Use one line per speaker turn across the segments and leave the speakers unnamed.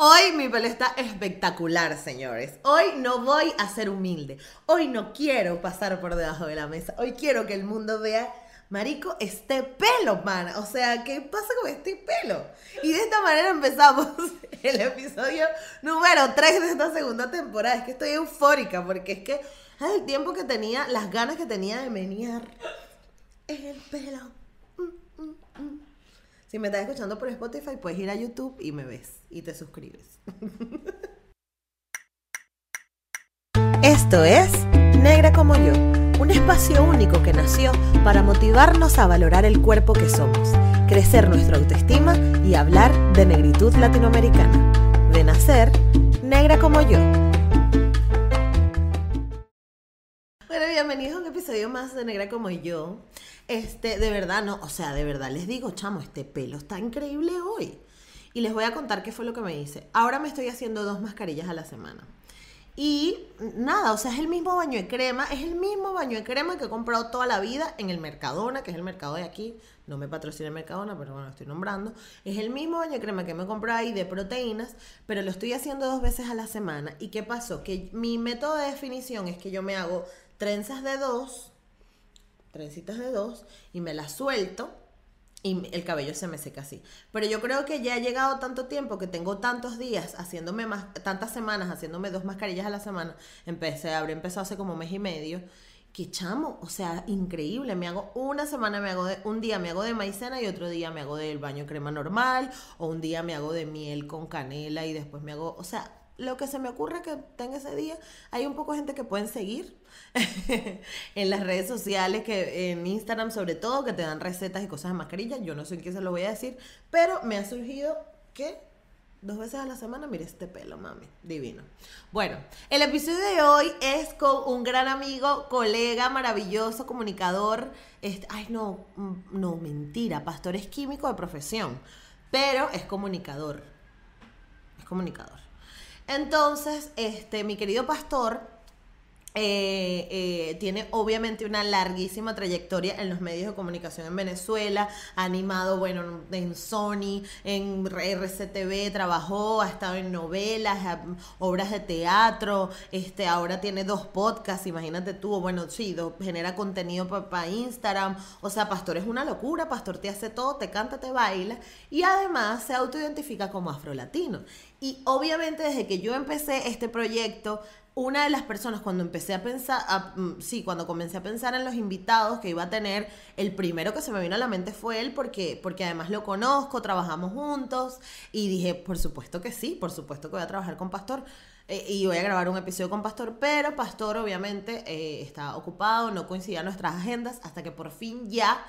Hoy mi pelo está espectacular, señores. Hoy no voy a ser humilde. Hoy no quiero pasar por debajo de la mesa. Hoy quiero que el mundo vea, marico, este pelo, man. O sea, ¿qué pasa con este pelo? Y de esta manera empezamos el episodio número 3 de esta segunda temporada. Es que estoy eufórica porque es que el tiempo que tenía, las ganas que tenía de menear el pelo. Mm, mm, mm. Si me estás escuchando por Spotify, puedes ir a YouTube y me ves y te suscribes. Esto es Negra como yo, un espacio único que nació para motivarnos a valorar el cuerpo que somos, crecer nuestra autoestima y hablar de negritud latinoamericana. De nacer, negra como yo. Bienvenidos a un episodio más de Negra como yo. Este, de verdad, no, o sea, de verdad les digo, chamo, este pelo está increíble hoy. Y les voy a contar qué fue lo que me hice. Ahora me estoy haciendo dos mascarillas a la semana. Y nada, o sea, es el mismo baño de crema, es el mismo baño de crema que he comprado toda la vida en el Mercadona, que es el mercado de aquí. No me patrocina el Mercadona, pero bueno, lo estoy nombrando. Es el mismo baño de crema que me compré ahí de proteínas, pero lo estoy haciendo dos veces a la semana. ¿Y qué pasó? Que mi método de definición es que yo me hago trenzas de dos, trencitas de dos, y me las suelto y el cabello se me seca así. Pero yo creo que ya ha llegado tanto tiempo que tengo tantos días haciéndome más, tantas semanas haciéndome dos mascarillas a la semana. Empecé, habré empezado hace como mes y medio. Que chamo, o sea, increíble. Me hago una semana, me hago de, un día me hago de maicena y otro día me hago del baño crema normal, o un día me hago de miel con canela y después me hago, o sea, lo que se me ocurre que tenga ese día. Hay un poco de gente que pueden seguir en las redes sociales, que en Instagram sobre todo, que te dan recetas y cosas de mascarilla. Yo no sé en qué se lo voy a decir, pero me ha surgido que dos veces a la semana, mire este pelo, mami, divino. Bueno, el episodio de hoy es con un gran amigo, colega, maravilloso, comunicador. Este, ay, no, mm, no, mentira, pastor es químico de profesión, pero es comunicador. Es comunicador. Entonces, este, mi querido pastor eh, eh, tiene obviamente una larguísima trayectoria en los medios de comunicación en Venezuela, ha animado, bueno, en Sony, en RCTV, trabajó, ha estado en novelas, obras de teatro, este, ahora tiene dos podcasts, imagínate tú, bueno, sí, genera contenido para Instagram, o sea, Pastor es una locura, Pastor te hace todo, te canta, te baila, y además se autoidentifica como afrolatino. Y obviamente desde que yo empecé este proyecto, una de las personas cuando empecé a pensar, mm, sí, cuando comencé a pensar en los invitados que iba a tener, el primero que se me vino a la mente fue él porque, porque además lo conozco, trabajamos juntos y dije, por supuesto que sí, por supuesto que voy a trabajar con Pastor. Eh, y voy a grabar un episodio con Pastor, pero Pastor obviamente eh, está ocupado, no coincidían nuestras agendas hasta que por fin ya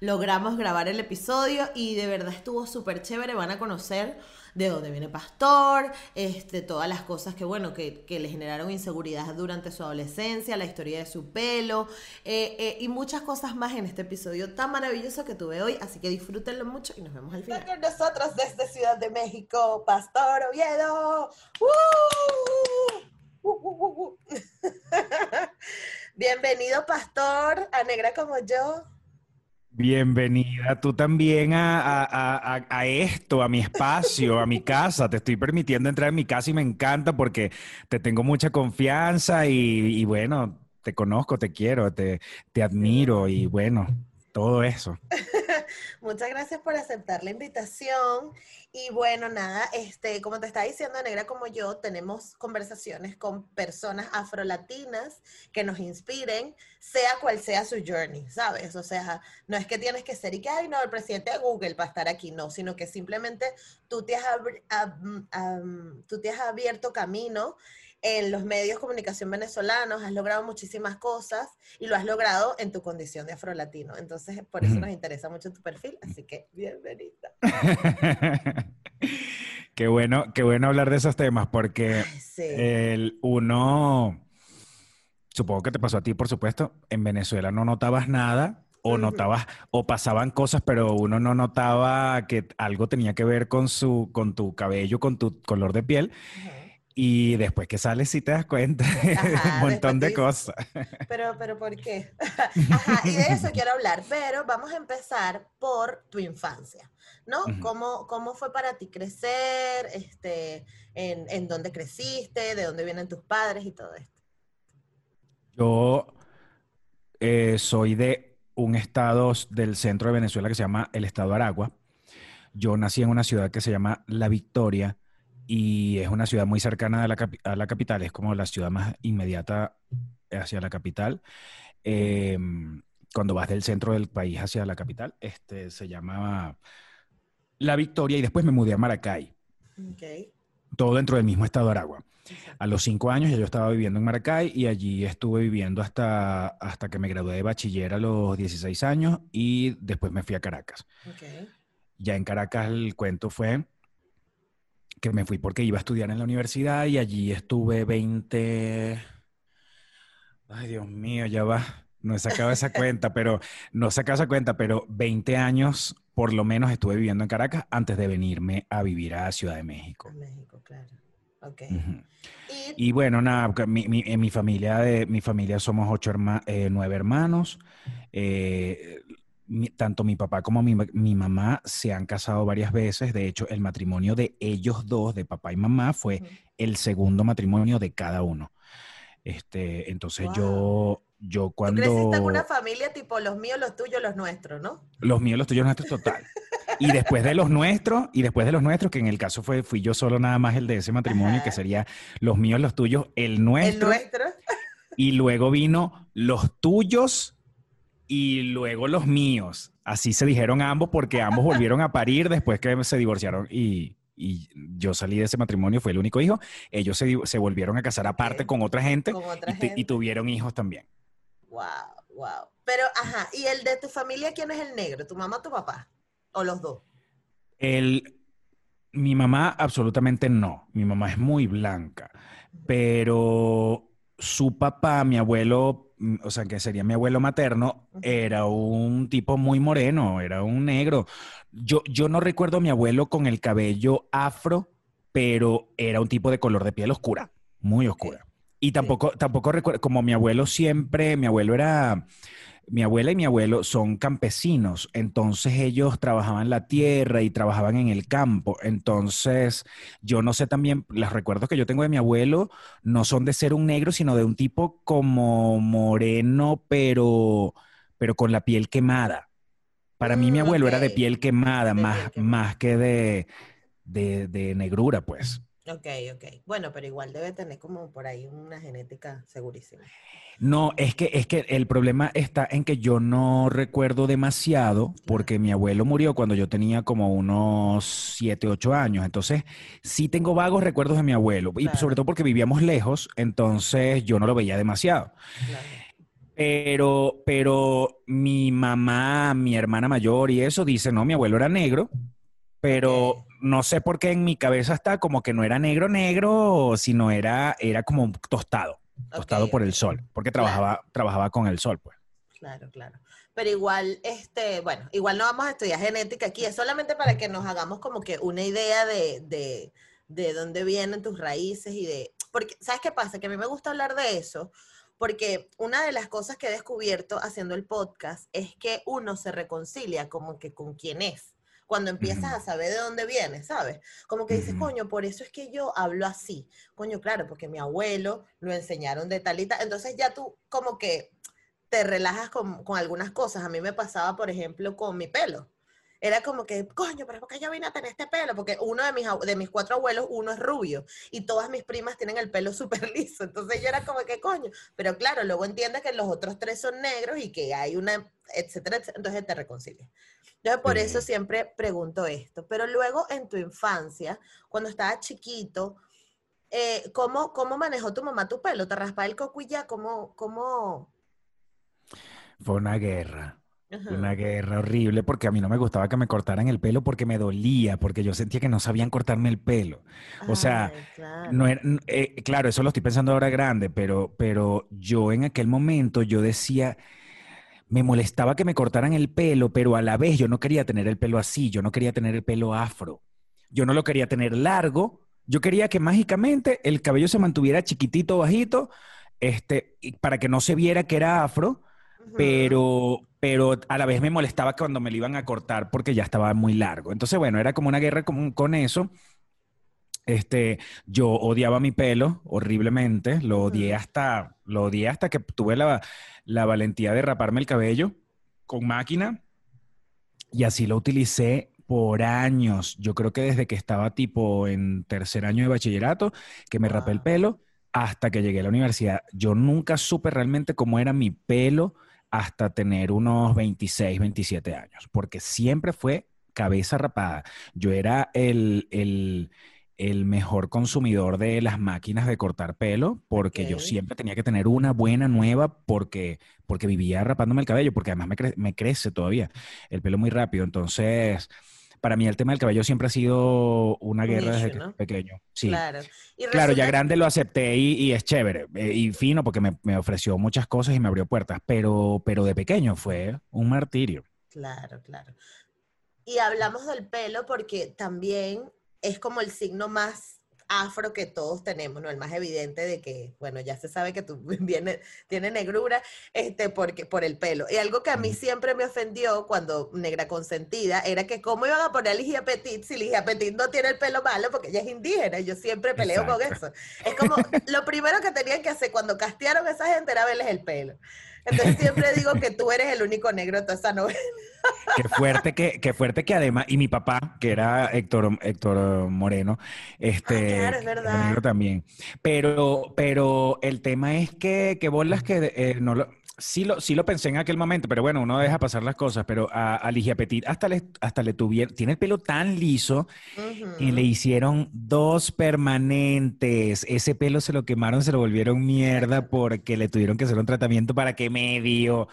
logramos grabar el episodio y de verdad estuvo súper chévere, van a conocer de dónde viene Pastor, este, todas las cosas que, bueno, que, le generaron inseguridad durante su adolescencia, la historia de su pelo eh, eh, y muchas cosas más en este episodio tan maravilloso que tuve hoy. Así que disfrútenlo mucho y nos vemos al final. Con nosotros desde Ciudad de México, Pastor Oviedo. Bienvenido, Pastor, a Negra como yo.
Bienvenida tú también a, esto, a mi espacio, a mi casa. Te estoy permitiendo entrar en mi casa y me encanta porque te tengo mucha confianza y, bueno, te conozco, te quiero, te, te admiro y bueno, todo eso.
Muchas gracias por aceptar la invitación. Y bueno, nada, este, como te está diciendo, Negra como yo, tenemos conversaciones con personas afrolatinas que nos inspiren, sea cual sea su journey, ¿sabes? O sea, no es que tienes que ser y que, ay, no, el presidente de Google para estar aquí, no, sino que simplemente tú te has, tú te has abierto camino en los medios de comunicación venezolanos, has logrado muchísimas cosas y lo has logrado en tu condición de afrolatino. Entonces, por eso nos interesa mucho tu perfil, así que bienvenida.
qué bueno, qué bueno hablar de esos temas porque el uno, supongo que te pasó a ti, por supuesto, en Venezuela no notabas nada o notabas o pasaban cosas, pero uno no notaba que algo tenía que ver con su con tu cabello, con tu color de piel. Y después que sales sí te das cuenta un montón de cosas.
Pero, pero, ¿por qué? Ajá, y de eso quiero hablar, pero vamos a empezar por tu infancia, ¿no? ¿Cómo, ¿Cómo, fue para ti crecer? Este, en, en, dónde creciste? ¿De dónde vienen tus padres y todo esto?
Yo eh, soy de un estado del centro de Venezuela que se llama el estado Aragua. Yo nací en una ciudad que se llama La Victoria y es una ciudad muy cercana a la, a la capital, es como la ciudad más inmediata hacia la capital. Em, cuando vas del centro del país hacia la capital, este, se llama La Victoria y después me mudé a Maracay. Todo dentro del mismo estado de Aragua. A los cinco años ya yo estaba viviendo en Maracay y allí estuve viviendo hasta, hasta que me gradué de bachiller a los 16 años y después me fui a Caracas. Ya en Caracas el cuento fue que me fui porque iba a estudiar en la universidad y allí estuve 20... Ay, Dios mío, ya va. No he sacado esa cuenta, pero no he sacado esa cuenta, pero 20 años por lo menos estuve viviendo en Caracas antes de venirme a vivir a Ciudad de México.
México, claro.
y, bueno, nada, en mi familia, de, mi familia somos ocho eh, nueve hermanos. Eh, tanto mi papá como mi, mamá se han casado varias veces. De hecho, el matrimonio de ellos dos, de papá y mamá, fue el segundo matrimonio de cada uno. Este, entonces yo, yo cuando... ¿Tú
creciste en una familia tipo los míos, los tuyos, los nuestros, ¿no?
Los míos, los tuyos, los nuestros, total. y después de los nuestros, y después de los nuestros, que en el caso fue, fui yo solo nada más el de ese matrimonio, que sería los míos, los tuyos, el nuestro. El nuestro. y luego vino los tuyos, y luego los míos. Así se dijeron ambos porque ambos volvieron a parir después que se divorciaron y, yo salí de ese matrimonio, fue el único hijo. Ellos se, volvieron a casar aparte con otra gente, y, tuvieron hijos también.
Wow, wow. Pero, ajá, ¿y el de tu familia quién es el negro? ¿Tu mamá o tu papá? ¿O los dos?
El, mi mamá absolutamente no. Mi mamá es muy blanca, pero su papá, mi abuelo o sea, que sería mi abuelo materno, era un tipo muy moreno, era un negro. Yo, yo no recuerdo a mi abuelo con el cabello afro, pero era un tipo de color de piel oscura, muy oscura. Y tampoco, tampoco recuerdo, como mi abuelo siempre, mi abuelo era mi abuela y mi abuelo son campesinos, entonces ellos trabajaban la tierra y trabajaban en el campo. Entonces, yo no sé también, los recuerdos que yo tengo de mi abuelo no son de ser un negro, sino de un tipo como moreno, pero, pero con la piel quemada. Para mí mi mm, abuelo era de piel quemada, más, más que de, de, de negrura, pues.
Ok, ok. Bueno, pero igual debe tener como por ahí una genética segurísima.
No, es que, es que el problema está en que yo no recuerdo demasiado porque mi abuelo murió cuando yo tenía como unos 7, 8 años. Entonces, sí tengo vagos recuerdos de mi abuelo. Y sobre todo porque vivíamos lejos, entonces yo no lo veía demasiado. Pero, pero mi mamá, mi hermana mayor y eso dice, no, mi abuelo era negro, pero no sé por qué en mi cabeza está como que no era negro negro, sino era, era como tostado, tostado por el sol, porque trabajaba, trabajaba con el sol, pues.
Claro, claro. Pero igual, este, bueno, igual no vamos a estudiar genética aquí, es solamente para que nos hagamos como que una idea de, de, de dónde vienen tus raíces y de, porque, ¿sabes qué pasa? Que a mí me gusta hablar de eso, porque una de las cosas que he descubierto haciendo el podcast es que uno se reconcilia como que con quién es cuando empiezas a saber de dónde vienes, ¿sabes? Como que dices, coño, por eso es que yo hablo así. Coño, claro, porque mi abuelo lo enseñaron de talita. Entonces ya tú como que te relajas con, con algunas cosas. A mí me pasaba, por ejemplo, con mi pelo era como que, coño, pero ¿por qué yo vine a tener este pelo? Porque uno de mis, de mis cuatro abuelos, uno es rubio y todas mis primas tienen el pelo súper liso. Entonces yo era como que, coño, pero claro, luego entiendes que los otros tres son negros y que hay una, etcétera, etcétera. Entonces te reconcilias. Entonces por eso siempre pregunto esto. Pero luego en tu infancia, cuando estabas chiquito, eh, ¿cómo, ¿cómo manejó tu mamá tu pelo? ¿Te raspaba el coco y ya? ¿Cómo, cómo?
Fue una guerra. Una guerra horrible porque a mí no me gustaba que me cortaran el pelo porque me dolía, porque yo sentía que no sabían cortarme el pelo. O sea,
claro.
no era- eh, claro, eso lo estoy pensando ahora grande, pero, pero yo en aquel momento yo decía, me molestaba que me cortaran el pelo, pero a la vez yo no quería tener el pelo así, yo no quería tener el pelo afro, yo no lo quería tener largo, yo quería que mágicamente el cabello se mantuviera chiquitito, bajito, este, para que no se viera que era afro pero, pero a la vez me molestaba cuando me lo iban a cortar porque ya estaba muy largo. Entonces, bueno, era como una guerra con, con eso. Este, yo odiaba mi pelo horriblemente, lo odié hasta, lo odié hasta que tuve la, la valentía de raparme el cabello con máquina y así lo utilicé por años. Yo creo que desde que estaba tipo en tercer año de bachillerato, que me rapé el pelo, hasta que llegué a la universidad. Yo nunca supe realmente cómo era mi pelo hasta tener unos 26, 27 años, porque siempre fue cabeza rapada. Yo era el, el, el mejor consumidor de las máquinas de cortar pelo, porque yo siempre tenía que tener una buena nueva, porque, porque vivía rapándome el cabello, porque además me, cre- me crece todavía el pelo muy rápido. Entonces, para mí el tema del cabello siempre ha sido una
Un
guerra desde que
¿no?
soy pequeño. Sí.
Claro. Y
Claro, ya grande lo acepté y, y es chévere eh, y fino porque me, me ofreció muchas cosas y me abrió puertas, pero, pero de pequeño fue un martirio.
Claro, claro. Y hablamos del pelo porque también es como el signo más afro que todos tenemos, ¿no? El más evidente de que, bueno, ya se sabe que tú vienes, tiene negrura, este, porque, por el pelo. Y algo que a mí siempre me ofendió cuando negra consentida era que cómo iban a poner a Ligia Petit si Ligia Petit no tiene el pelo malo porque ella es indígena. Y yo siempre peleo con eso. Es como, lo primero que tenían que hacer cuando castearon a esa gente era verles el pelo. Entonces siempre digo que tú eres el único negro de toda esa novela.
Qué fuerte que, qué fuerte que además, y mi papá, que era Héctor, Héctor Moreno, este,
Ah, claro, es verdad.
negro también. Pero, pero el tema es que, que bolas que eh, no lo, sí lo, sí lo pensé en aquel momento, pero bueno, uno deja pasar las cosas, pero a, a Ligia Petit hasta le, hasta le tuvieron, tiene el pelo tan liso que le hicieron dos permanentes. Ese pelo se lo quemaron, se lo volvieron mierda porque le tuvieron que hacer un tratamiento para que medio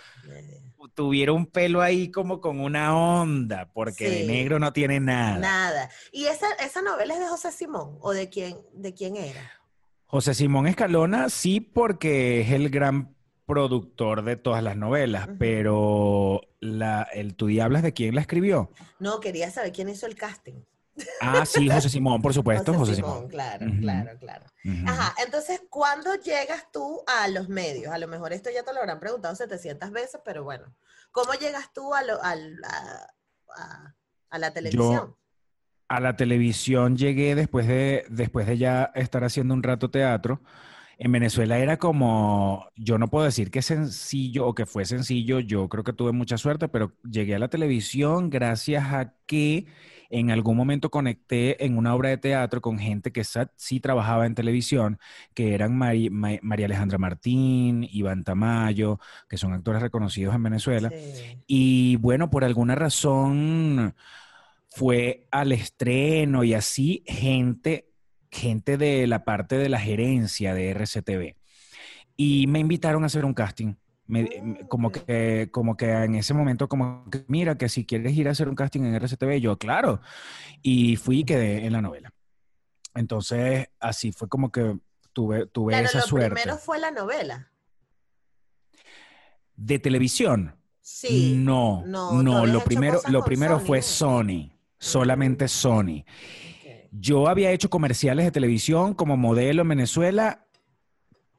tuviera un pelo ahí como con una onda, porque de negro no tiene nada.
Nada. ¿Y esa, esa novela es de José Simón? ¿O de quién, de quién era?
José Simón Escalona sí porque es el gran productor de todas las novelas, pero la, el ¿Tú Diablas de quién la escribió?
No, quería saber quién hizo el casting.
Ah, sí, José Simón, por supuesto, José, Simón.
claro,
Ujú.
claro, claro.
Ujú.
Ajá, entonces, ¿cuándo llegas tú a los medios? A lo mejor esto ya te lo habrán preguntado 700 veces, pero bueno, ¿cómo llegas tú a, lo- a, a- a la televisión?
A la televisión llegué después de, después de ya estar haciendo un rato teatro. En Venezuela era como, yo no puedo decir que sencillo o que fue sencillo, yo creo que tuve mucha suerte, pero llegué a la televisión gracias a que en algún momento conecté en una obra de teatro con gente que sí trabajaba en televisión, que eran Mari- Ma- María Alejandra Martín, Iván Tamayo, que son actores reconocidos en Venezuela.
Sí.
Y bueno, por alguna razón fue al estreno y así gente, gente de la parte de la gerencia de RCTV. Y me invitaron a hacer un casting. Me-
Ah,
como que, como que en ese momento, como que, mira, que si quieres ir a hacer un casting en RCTV, yo, claro. Y fui y quedé en la novela. Entonces, así fue como que tuve, tuve
Claro,
esa
lo
suerte.
primero fue la novela.
De televisión.
Sí.
No,
no,
no, lo primero, lo primero fue. Sony, solamente Sony. Yo había hecho comerciales de televisión como modelo en Venezuela,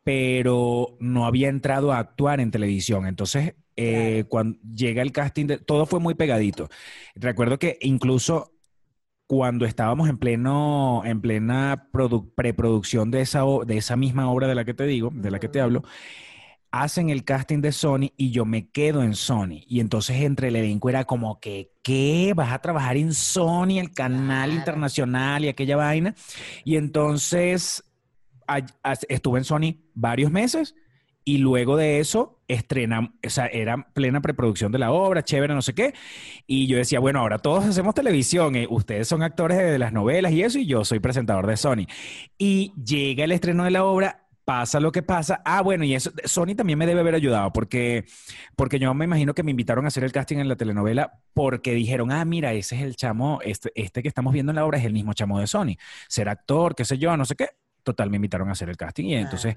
pero no había entrado a actuar en televisión. Entonces, eh, cuando llega el casting, de- todo fue muy pegadito. Recuerdo que incluso cuando estábamos en pleno, en plena produ- preproducción de esa, de esa misma obra de la que te digo, de la que te hablo, hacen el casting de Sony y yo me quedo en Sony. Y entonces entre el elenco era como que, ¿qué? ¿Vas a trabajar en Sony, el canal
Claro.
internacional y aquella vaina? Y entonces a- a- estuve en Sony varios meses y luego de eso estrenamos, o sea, era plena preproducción de la obra, chévere, no sé qué. Y yo decía, bueno, ahora todos hacemos televisión, eh, ustedes son actores de las novelas y eso, y yo soy presentador de Sony. Y llega el estreno de la obra, pasa lo que pasa. Ah, bueno, y eso, Sony también me debe haber ayudado, porque, porque yo me imagino que me invitaron a hacer el casting en la telenovela porque dijeron, ah, mira, ese es el chamo, este, este que estamos viendo en la obra es el mismo chamo de Sony. Ser actor, qué sé yo, no sé qué total me invitaron a hacer el casting y entonces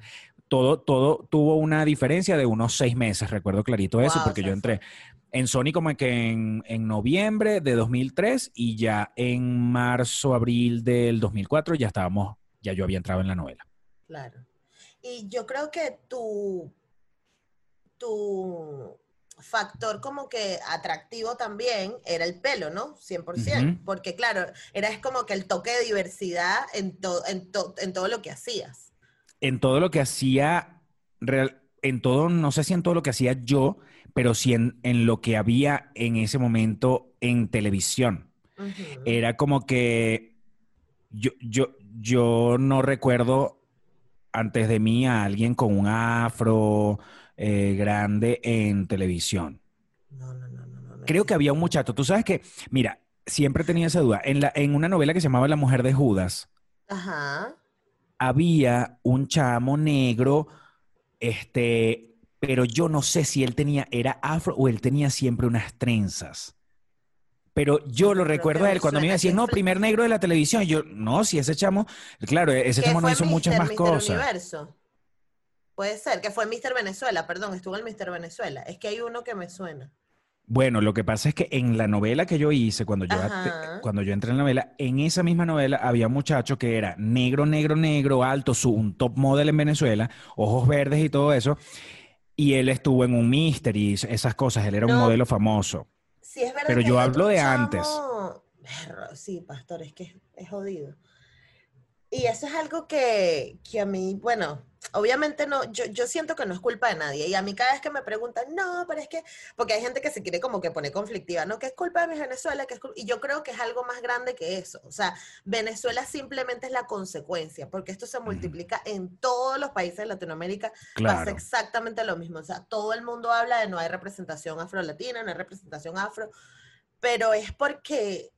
todo, todo tuvo una diferencia de unos seis meses, recuerdo clarito eso, porque yo entré en Sony como que en, en, noviembre de 2003 y ya en marzo, abril del 2004 ya estábamos, ya yo había entrado en la novela.
Claro. Y yo creo que tu, tu factor como que atractivo también era el pelo, ¿no? 100%, porque claro, era como que el toque de diversidad en, en, en todo lo que hacías.
En todo lo que hacía, en todo, no sé si en todo lo que hacía yo, pero sí en, lo que había en ese momento en televisión. Era como que yo, yo, yo no recuerdo antes de mí a alguien con un afro, eh, grande en televisión. No, no, no, no, Creo que había un muchacho. Tú sabes que, mira, siempre tenía esa duda. En, la, en una novela que se llamaba La mujer de Judas, había un chamo negro, este, pero yo no sé si él tenía, era afro o él tenía siempre unas trenzas. Pero yo lo recuerdo a él cuando me iba a decir, no, primer negro de la televisión. Y yo, no, si ese chamo, claro, ese chamo no hizo muchas más cosas.
Puede ser, que fue Mr. Venezuela, perdón, estuvo en Mr. Venezuela. Es que hay uno que me suena.
Bueno, lo que pasa es que en la novela que yo hice, cuando yo, cuando yo entré en la novela, en esa misma novela había un muchacho que era negro, negro, negro, alto, su, un top model en Venezuela, ojos verdes y todo eso. Y él estuvo en un Mystery, esas cosas, él era un modelo famoso.
Sí, es verdad.
Pero yo hablo de antes.
Sí, pastor, es que es jodido. Y eso es algo que, que a mí, bueno, obviamente no, yo, yo, siento que no es culpa de nadie. Y a mí cada vez que me preguntan, no, pero es que, porque hay gente que se quiere como que pone conflictiva, no, que es culpa de mi Venezuela, que es y yo creo que es algo más grande que eso. O sea, Venezuela simplemente es la consecuencia, porque esto se multiplica en todos los países de Latinoamérica, pasa exactamente lo mismo. O sea, todo el mundo habla de no hay representación afro-latina, no hay representación afro, pero es porque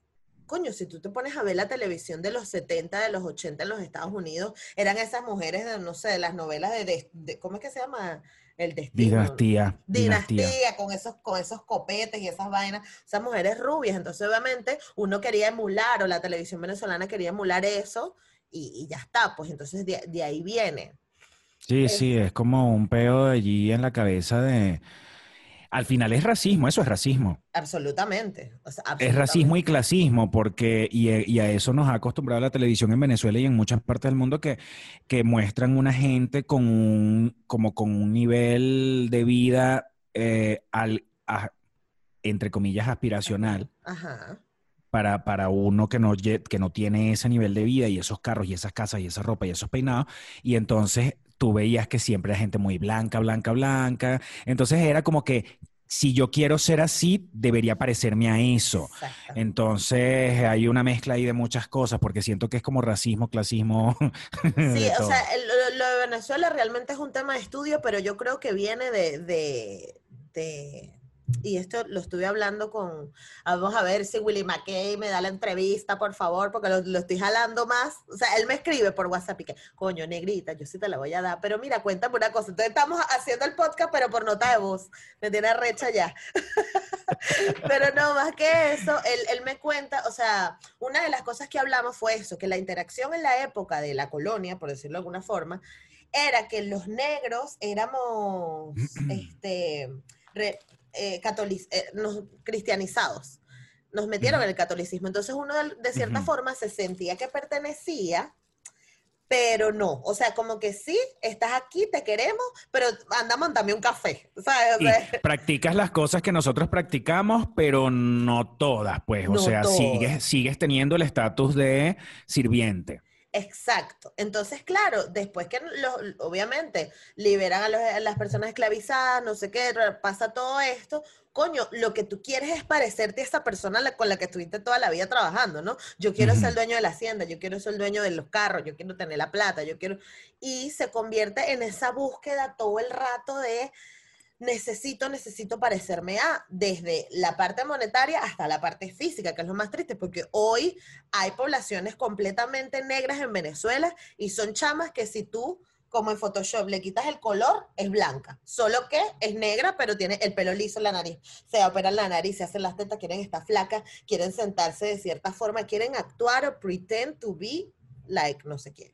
coño, si tú te pones a ver la televisión de los 70, de los 80 en los Estados Unidos, eran esas mujeres de, no sé, de las novelas de, ¿cómo es que se llama? El destino.
Dinastía,
dinastía. con esos, con esos copetes y esas vainas, esas mujeres rubias. Entonces, obviamente, uno quería emular, o la televisión venezolana quería emular eso, y, ya está, pues entonces de, ahí viene.
Sí, sí, es como un peo allí en la cabeza de al final es racismo, eso es racismo.
Absolutamente.
Es racismo y clasismo, porque, y, a eso nos ha acostumbrado la televisión en Venezuela y en muchas partes del mundo que, que muestran una gente con un, como con un nivel de vida, eh, al, entre comillas, aspiracional. Para, para, uno que no, que no tiene ese nivel de vida y esos carros y esas casas y esa ropa y esos peinados. Y entonces tú veías que siempre era gente muy blanca, blanca, blanca. Entonces era como que si yo quiero ser así, debería parecerme a eso. Entonces hay una mezcla ahí de muchas cosas, porque siento que es como racismo, clasismo.
Sí, o sea, lo, de Venezuela realmente es un tema de estudio, pero yo creo que viene de, de y esto lo estuve hablando con, vamos a ver si Willy McKay me da la entrevista, por favor, porque lo, estoy jalando más. O sea, él me escribe por WhatsApp y que, coño, negrita, yo sí te la voy a dar, pero mira, cuéntame una cosa. Entonces estamos haciendo el podcast, pero por nota de voz. Me tiene recha ya. pero no, más que eso, él, él me cuenta, o sea, una de las cosas que hablamos fue eso, que la interacción en la época de la colonia, por decirlo de alguna forma, era que los negros éramos, este, eh, eh, cristianizados. Nos metieron en el catolicismo. Entonces uno de, cierta forma se sentía que pertenecía, pero no. O sea, como que sí, estás aquí, te queremos, pero andamos también un café.
practicas las cosas que nosotros practicamos, pero no todas, pues. o sea, Sigues, sigues teniendo el estatus de sirviente.
Exacto. Entonces, claro, después que obviamente liberan a, las personas esclavizadas, no sé qué, pasa todo esto, coño, lo que tú quieres es parecerte a esa persona con la que estuviste toda la vida trabajando, ¿no? Yo quiero ser el dueño de la hacienda, yo quiero ser el dueño de los carros, yo quiero tener la plata, yo quiero... Y se convierte en esa búsqueda todo el rato de necesito, necesito parecerme a, desde la parte monetaria hasta la parte física, que es lo más triste, porque hoy hay poblaciones completamente negras en Venezuela y son chamas que si tú, como en Photoshop, le quitas el color, es blanca. Solo que es negra, pero tiene el pelo liso en la nariz. Se operan la nariz, se hacen las tetas, quieren estar flacas, quieren sentarse de cierta forma, quieren actuar o pretend to be like no sé quién.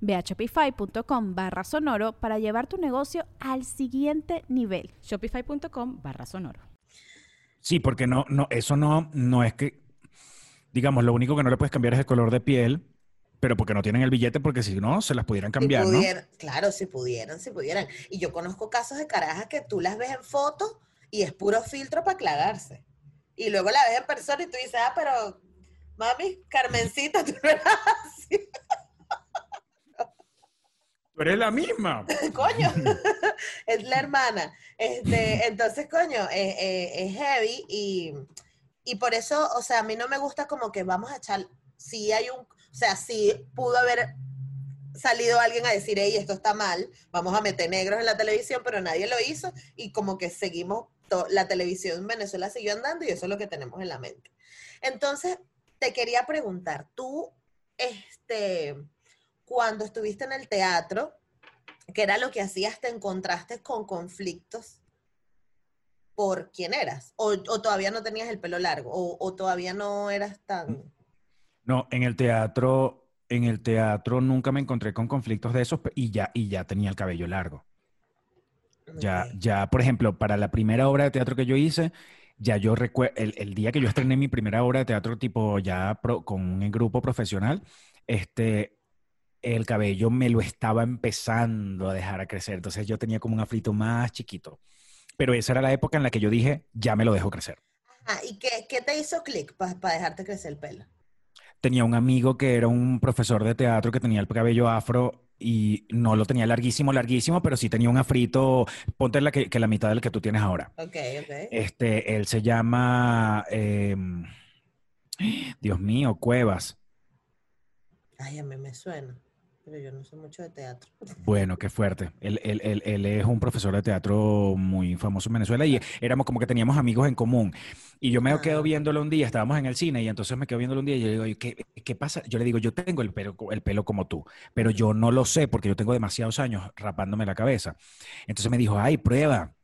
Ve a shopify.com barra sonoro para llevar tu negocio al siguiente nivel. Shopify.com barra sonoro.
Sí, porque no, no, eso no, no es que, digamos, lo único que no le puedes cambiar es el color de piel, pero porque no tienen el billete, porque si no, se las pudieran cambiar, ¿no?
Claro, si pudieran, si pudieran. Y yo conozco casos de carajas que tú las ves en fotos y es puro filtro para aclararse. Y luego la ves en persona y tú dices, ah, pero mami, Carmencita, tú no eras así.
Pero es la misma.
coño, es la hermana. Este, entonces, coño, es heavy y, y, por eso, o sea, a mí no me gusta como que vamos a echar, si hay un, o sea, si pudo haber salido alguien a decir, hey, esto está mal, vamos a meter negros en la televisión, pero nadie lo hizo y como que seguimos, la televisión en Venezuela siguió andando y eso es lo que tenemos en la mente. Entonces, te quería preguntar, tú, este cuando estuviste en el teatro, ¿qué era lo que hacías? ¿Te encontraste con conflictos por quién eras? ¿O, todavía no tenías el pelo largo? ¿O, todavía no eras tan...?
No, en el teatro, en el teatro nunca me encontré con conflictos de esos y ya, y ya tenía el cabello largo. Ya, ya, por ejemplo, para la primera obra de teatro que yo hice, ya yo recuerdo, el, día que yo estrené mi primera obra de teatro tipo ya con un grupo profesional, este, el cabello me lo estaba empezando a dejar a crecer. Entonces yo tenía como un afrito más chiquito. Pero esa era la época en la que yo dije, ya me lo dejo crecer.
¿Y qué, te hizo clic para dejarte crecer el pelo?
Tenía un amigo que era un profesor de teatro que tenía el cabello afro y no lo tenía larguísimo, larguísimo, pero sí tenía un afrito, ponte la que, la mitad del que tú tienes ahora.
Ok, ok.
Este, él se llama, em, Dios mío, Cuevas.
Ay, a mí me suena pero yo no sé mucho de teatro.
Bueno, qué fuerte. Él, es un profesor de teatro muy famoso en Venezuela y éramos como que teníamos amigos en común. Y yo me quedo ah. viéndolo un día, estábamos en el cine y entonces me quedo viéndolo un día y yo le digo, ¿qué, ¿qué, pasa? Yo le digo, yo tengo el pelo, el pelo como tú, pero yo no lo sé porque yo tengo demasiados años rapándome la cabeza. Entonces me dijo, ay, prueba.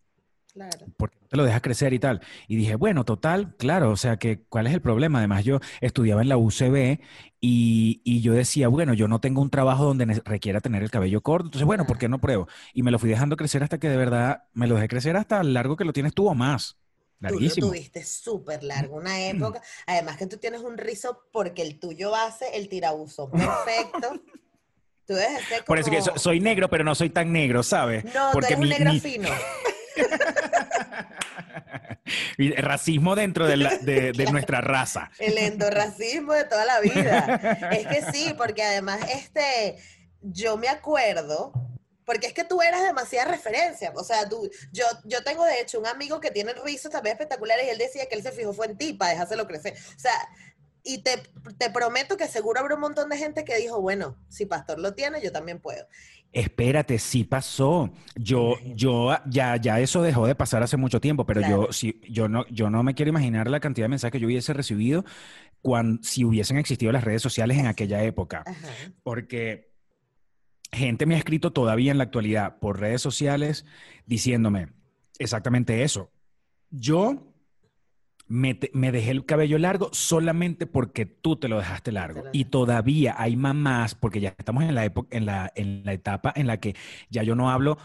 Claro. Porque te lo dejas crecer y tal. Y dije, bueno, total, claro, o sea, que ¿cuál es el problema? Además, yo estudiaba en la UCB y, y, yo decía, bueno, yo no tengo un trabajo donde requiera tener el cabello corto, entonces, bueno, ¿por qué no pruebo? Y me lo fui dejando crecer hasta que de verdad me lo dejé crecer hasta el largo que lo tienes tú o más. Larguísimo.
Tú lo tuviste súper largo, una época. Además que tú tienes un rizo porque el tuyo hace el tirabuzo perfecto.
Tú Por eso que soy negro, pero no soy tan negro, ¿sabes?
No, porque tú eres un negro fino.
Racismo dentro de, nuestra raza.
El endorracismo de toda la vida. Es que sí, porque además, este, yo me acuerdo, porque es que tú eras demasiada referencia. O sea, tú, yo, yo tengo de hecho un amigo que tiene rizos también espectaculares y él decía que él se fijó fue en ti para dejárselo crecer. O sea, y te, te, prometo que seguro habrá un montón de gente que dijo, bueno, si Pastor lo tiene, yo también puedo.
Espérate, sí pasó. Yo, yo, ya, ya eso dejó de pasar hace mucho tiempo, pero yo, si, yo, no, yo no me quiero imaginar la cantidad de mensajes que yo hubiese recibido cuando, si hubiesen existido las redes sociales en aquella época. Porque gente me ha escrito todavía en la actualidad por redes sociales diciéndome exactamente eso. Yo me, te- me dejé el cabello largo solamente porque tú te lo dejaste largo. Y todavía hay mamás, porque ya estamos en la época, en la, en la etapa en la que ya yo no hablo,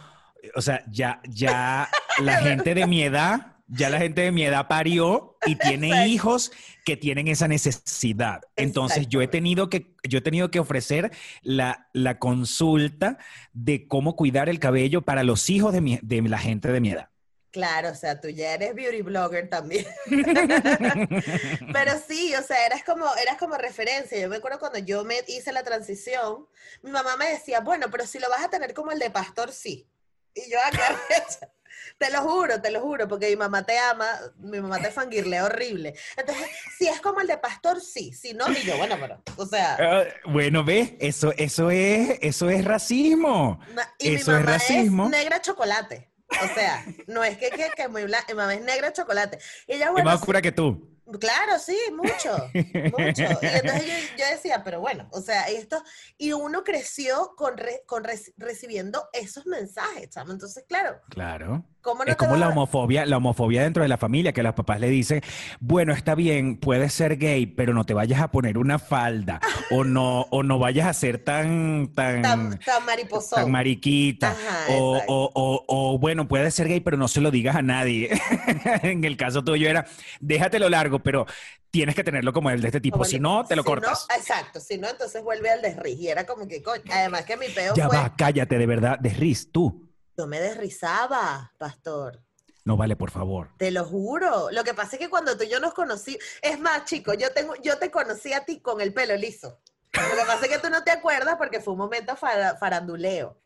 o sea, ya, ya la gente de mi edad, ya la gente de mi edad parió y tiene
Exacto.
hijos que tienen esa necesidad. Entonces yo he tenido que, yo he tenido que ofrecer la, la consulta de cómo cuidar el cabello para los hijos de, mi- de la gente de mi edad.
Claro, o sea, tú ya eres beauty blogger también. Pero sí, o sea, eras como, eras como referencia. Yo me acuerdo cuando yo me hice la transición, mi mamá me decía, bueno, pero si lo vas a tener como el de pastor, sí. Y yo acá, te lo juro, te lo juro, porque mi mamá te ama, mi mamá te fangirlea horrible. Entonces, si es como el de pastor, sí. Si no, y yo, bueno, pero, o sea,
Ah, bueno, ¿ves? Eso, eso, es, eso es racismo.
y
eso
mi
es racismo.
negra chocolate. O sea, no es que, que, que muy blanca, mi mamá es negra chocolate. Y ella,
Es
bueno,
más
sí,
oscura que tú.
Claro, sí, mucho, mucho. Y entonces yo, yo decía, pero bueno, o sea, esto, y uno creció con, re- con reci- recibiendo esos mensajes, chamo. Entonces, claro,
Claro.
¿cómo no
Es como la homofobia, la homofobia dentro de la familia, que los papás le dicen, bueno, está bien, puedes ser gay, pero no te vayas a poner una falda, o no, o no vayas a ser tan, tan,
tan, tan mariposón?
tan mariquita,
Ajá,
o, o, o, o, bueno, puedes ser gay, pero no se lo digas a nadie. en el caso tuyo era, déjatelo largo, pero tienes que tenerlo como el de este tipo,
Como
si no, te lo
si no,
cortas.
exacto, si no, entonces vuelve al desriz. Y era como que, coño, además que mi peo
ya
fue,
va, cállate, de verdad, desriz, tú.
yo me desrizaba, pastor.
No vale, por favor.
Te lo juro. Lo que pasa es que cuando tú y yo nos conocí, es más, chico, yo tengo, yo te conocí a ti con el pelo liso. Lo que pasa es que tú no te acuerdas porque fue un momento fara- faranduleo.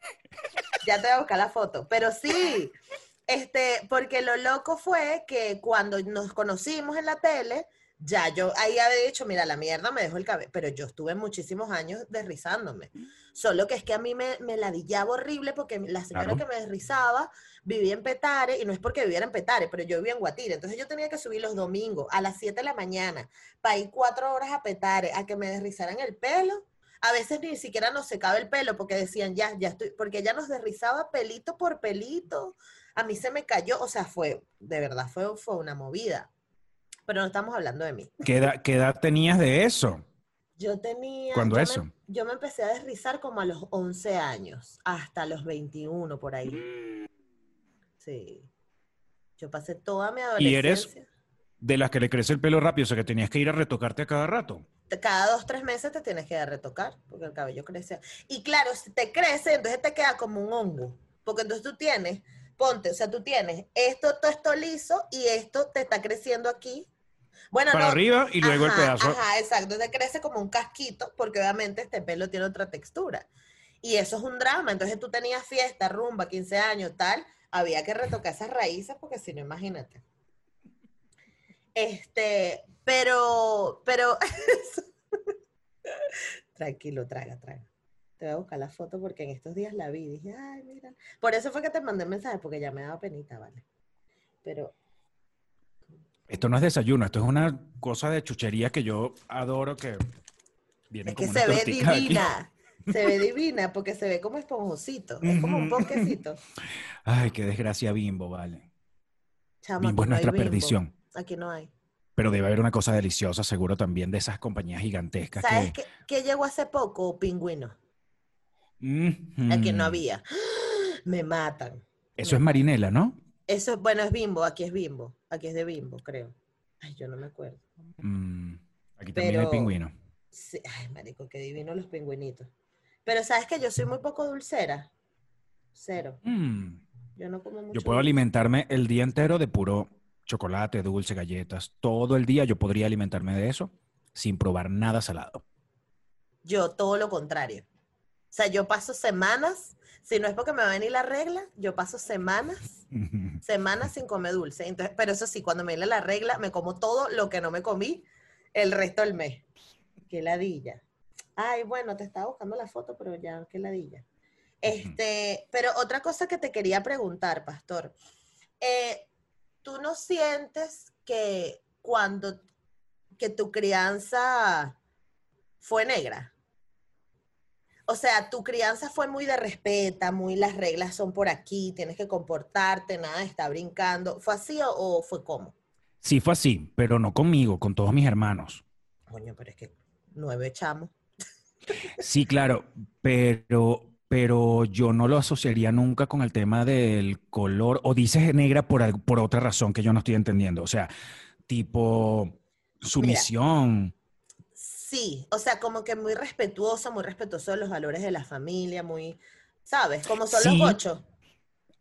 Ya te voy a buscar la foto. Pero sí, este, porque lo loco fue que cuando nos conocimos en la tele, ya yo ahí había dicho, mira, la mierda me dejó el cabello, pero yo estuve muchísimos años desrizándome. Solo que es que a mí me, me ladillaba horrible porque la señora
Claro.
que me desrizaba vivía en Petare, y no es porque viviera en Petare, pero yo vivía en Guatire. Entonces yo tenía que subir los domingos a las 7 de la mañana para ir cuatro horas a Petare a que me desrizaran el pelo. A veces ni siquiera nos secaba el pelo porque decían, ya, ya estoy, porque ella nos desrizaba pelito por pelito. A mí se me cayó, o sea, fue, de verdad, fue, fue una movida. Pero no estamos hablando de mí.
¿Qué edad, qué edad tenías de eso?
Yo tenía.
¿Cuándo
yo me-
eso?
yo me empecé a desrizar como a los 11 años, hasta los 21 por ahí. Sí. Yo pasé toda mi
¿Y eres-
adolescencia.
De las que le crece el pelo rápido, o sea que tenías que ir a retocarte a cada rato.
Cada dos, tres meses te tienes que dar a retocar, porque el cabello crece. Y claro, si te crece, entonces te queda como un hongo. Porque entonces tú tienes, ponte, o sea, tú tienes esto, todo esto liso, y esto te está creciendo aquí. Bueno,
Para
no,
arriba y luego
Ajá,
el pedazo.
Ajá, exacto. Entonces crece como un casquito, porque obviamente este pelo tiene otra textura. Y eso es un drama. Entonces tú tenías fiesta, rumba, 15 años, tal. Había que retocar esas raíces, porque si no, imagínate. Este, pero, pero. Tranquilo, traga, traga. Te voy a buscar la foto porque en estos días la vi dije, ay, mira. Por eso fue que te mandé mensaje, porque ya me daba penita, ¿vale? Pero
Esto no es desayuno, esto es una cosa de chuchería que yo adoro que viene
Es que
como
se ve
aquí.
divina. Se ve divina porque se ve como esponjosito. Es como un ponquecito.
Ay, qué desgracia bimbo, vale.
Chamo,
Bimbo es
no
nuestra
Bimbo.
perdición.
Aquí no hay.
Pero debe haber una cosa deliciosa, seguro también, de esas compañías gigantescas
¿Sabes
que...
qué, qué llegó hace poco? Pingüino.
Mhm.
Aquí no había. Me matan.
Eso es marinela, ¿no?
Eso es, bueno, es bimbo. Aquí es bimbo. Aquí es de bimbo, creo. Ay, yo no me acuerdo.
Mm, Aquí también hay pingüino.
Sí, Ay, marico, qué divino los pingüinitos. Pero ¿sabes que Yo soy muy poco dulcera. Cero.
Mm,
Yo no como mucho.
Yo puedo
dulce.
alimentarme el día entero de puro chocolate, dulce, galletas. Todo el día yo podría alimentarme de eso sin probar nada salado.
Yo todo lo contrario. O sea, yo paso semanas, si no es porque me va a venir la regla, yo paso semanas, semanas sin comer dulce. Entonces, pero eso sí, cuando me viene la regla, me como todo lo que no me comí el resto del mes. Qué ladilla. Ay, bueno, te estaba buscando la foto, pero ya, qué ladilla. Este, pero otra cosa que te quería preguntar, Pastor. Eh, ¿Tú no sientes que cuando, que tu crianza fue negra? O sea, tu crianza fue muy de respeta, muy las reglas son por aquí, tienes que comportarte, nada estar brincando. ¿Fue así o, o fue cómo?
Sí fue así, pero no conmigo, con todos mis hermanos.
Coño, pero es que nueve chamos.
Sí, claro, pero, pero yo no lo asociaría nunca con el tema del color, o dices negra por, por otra razón que yo no estoy entendiendo. O sea, tipo sumisión.
Sí, o sea, como que muy respetuoso, muy respetuoso de los valores de la familia, muy, ¿sabes? Como son los
Sí.
gochos.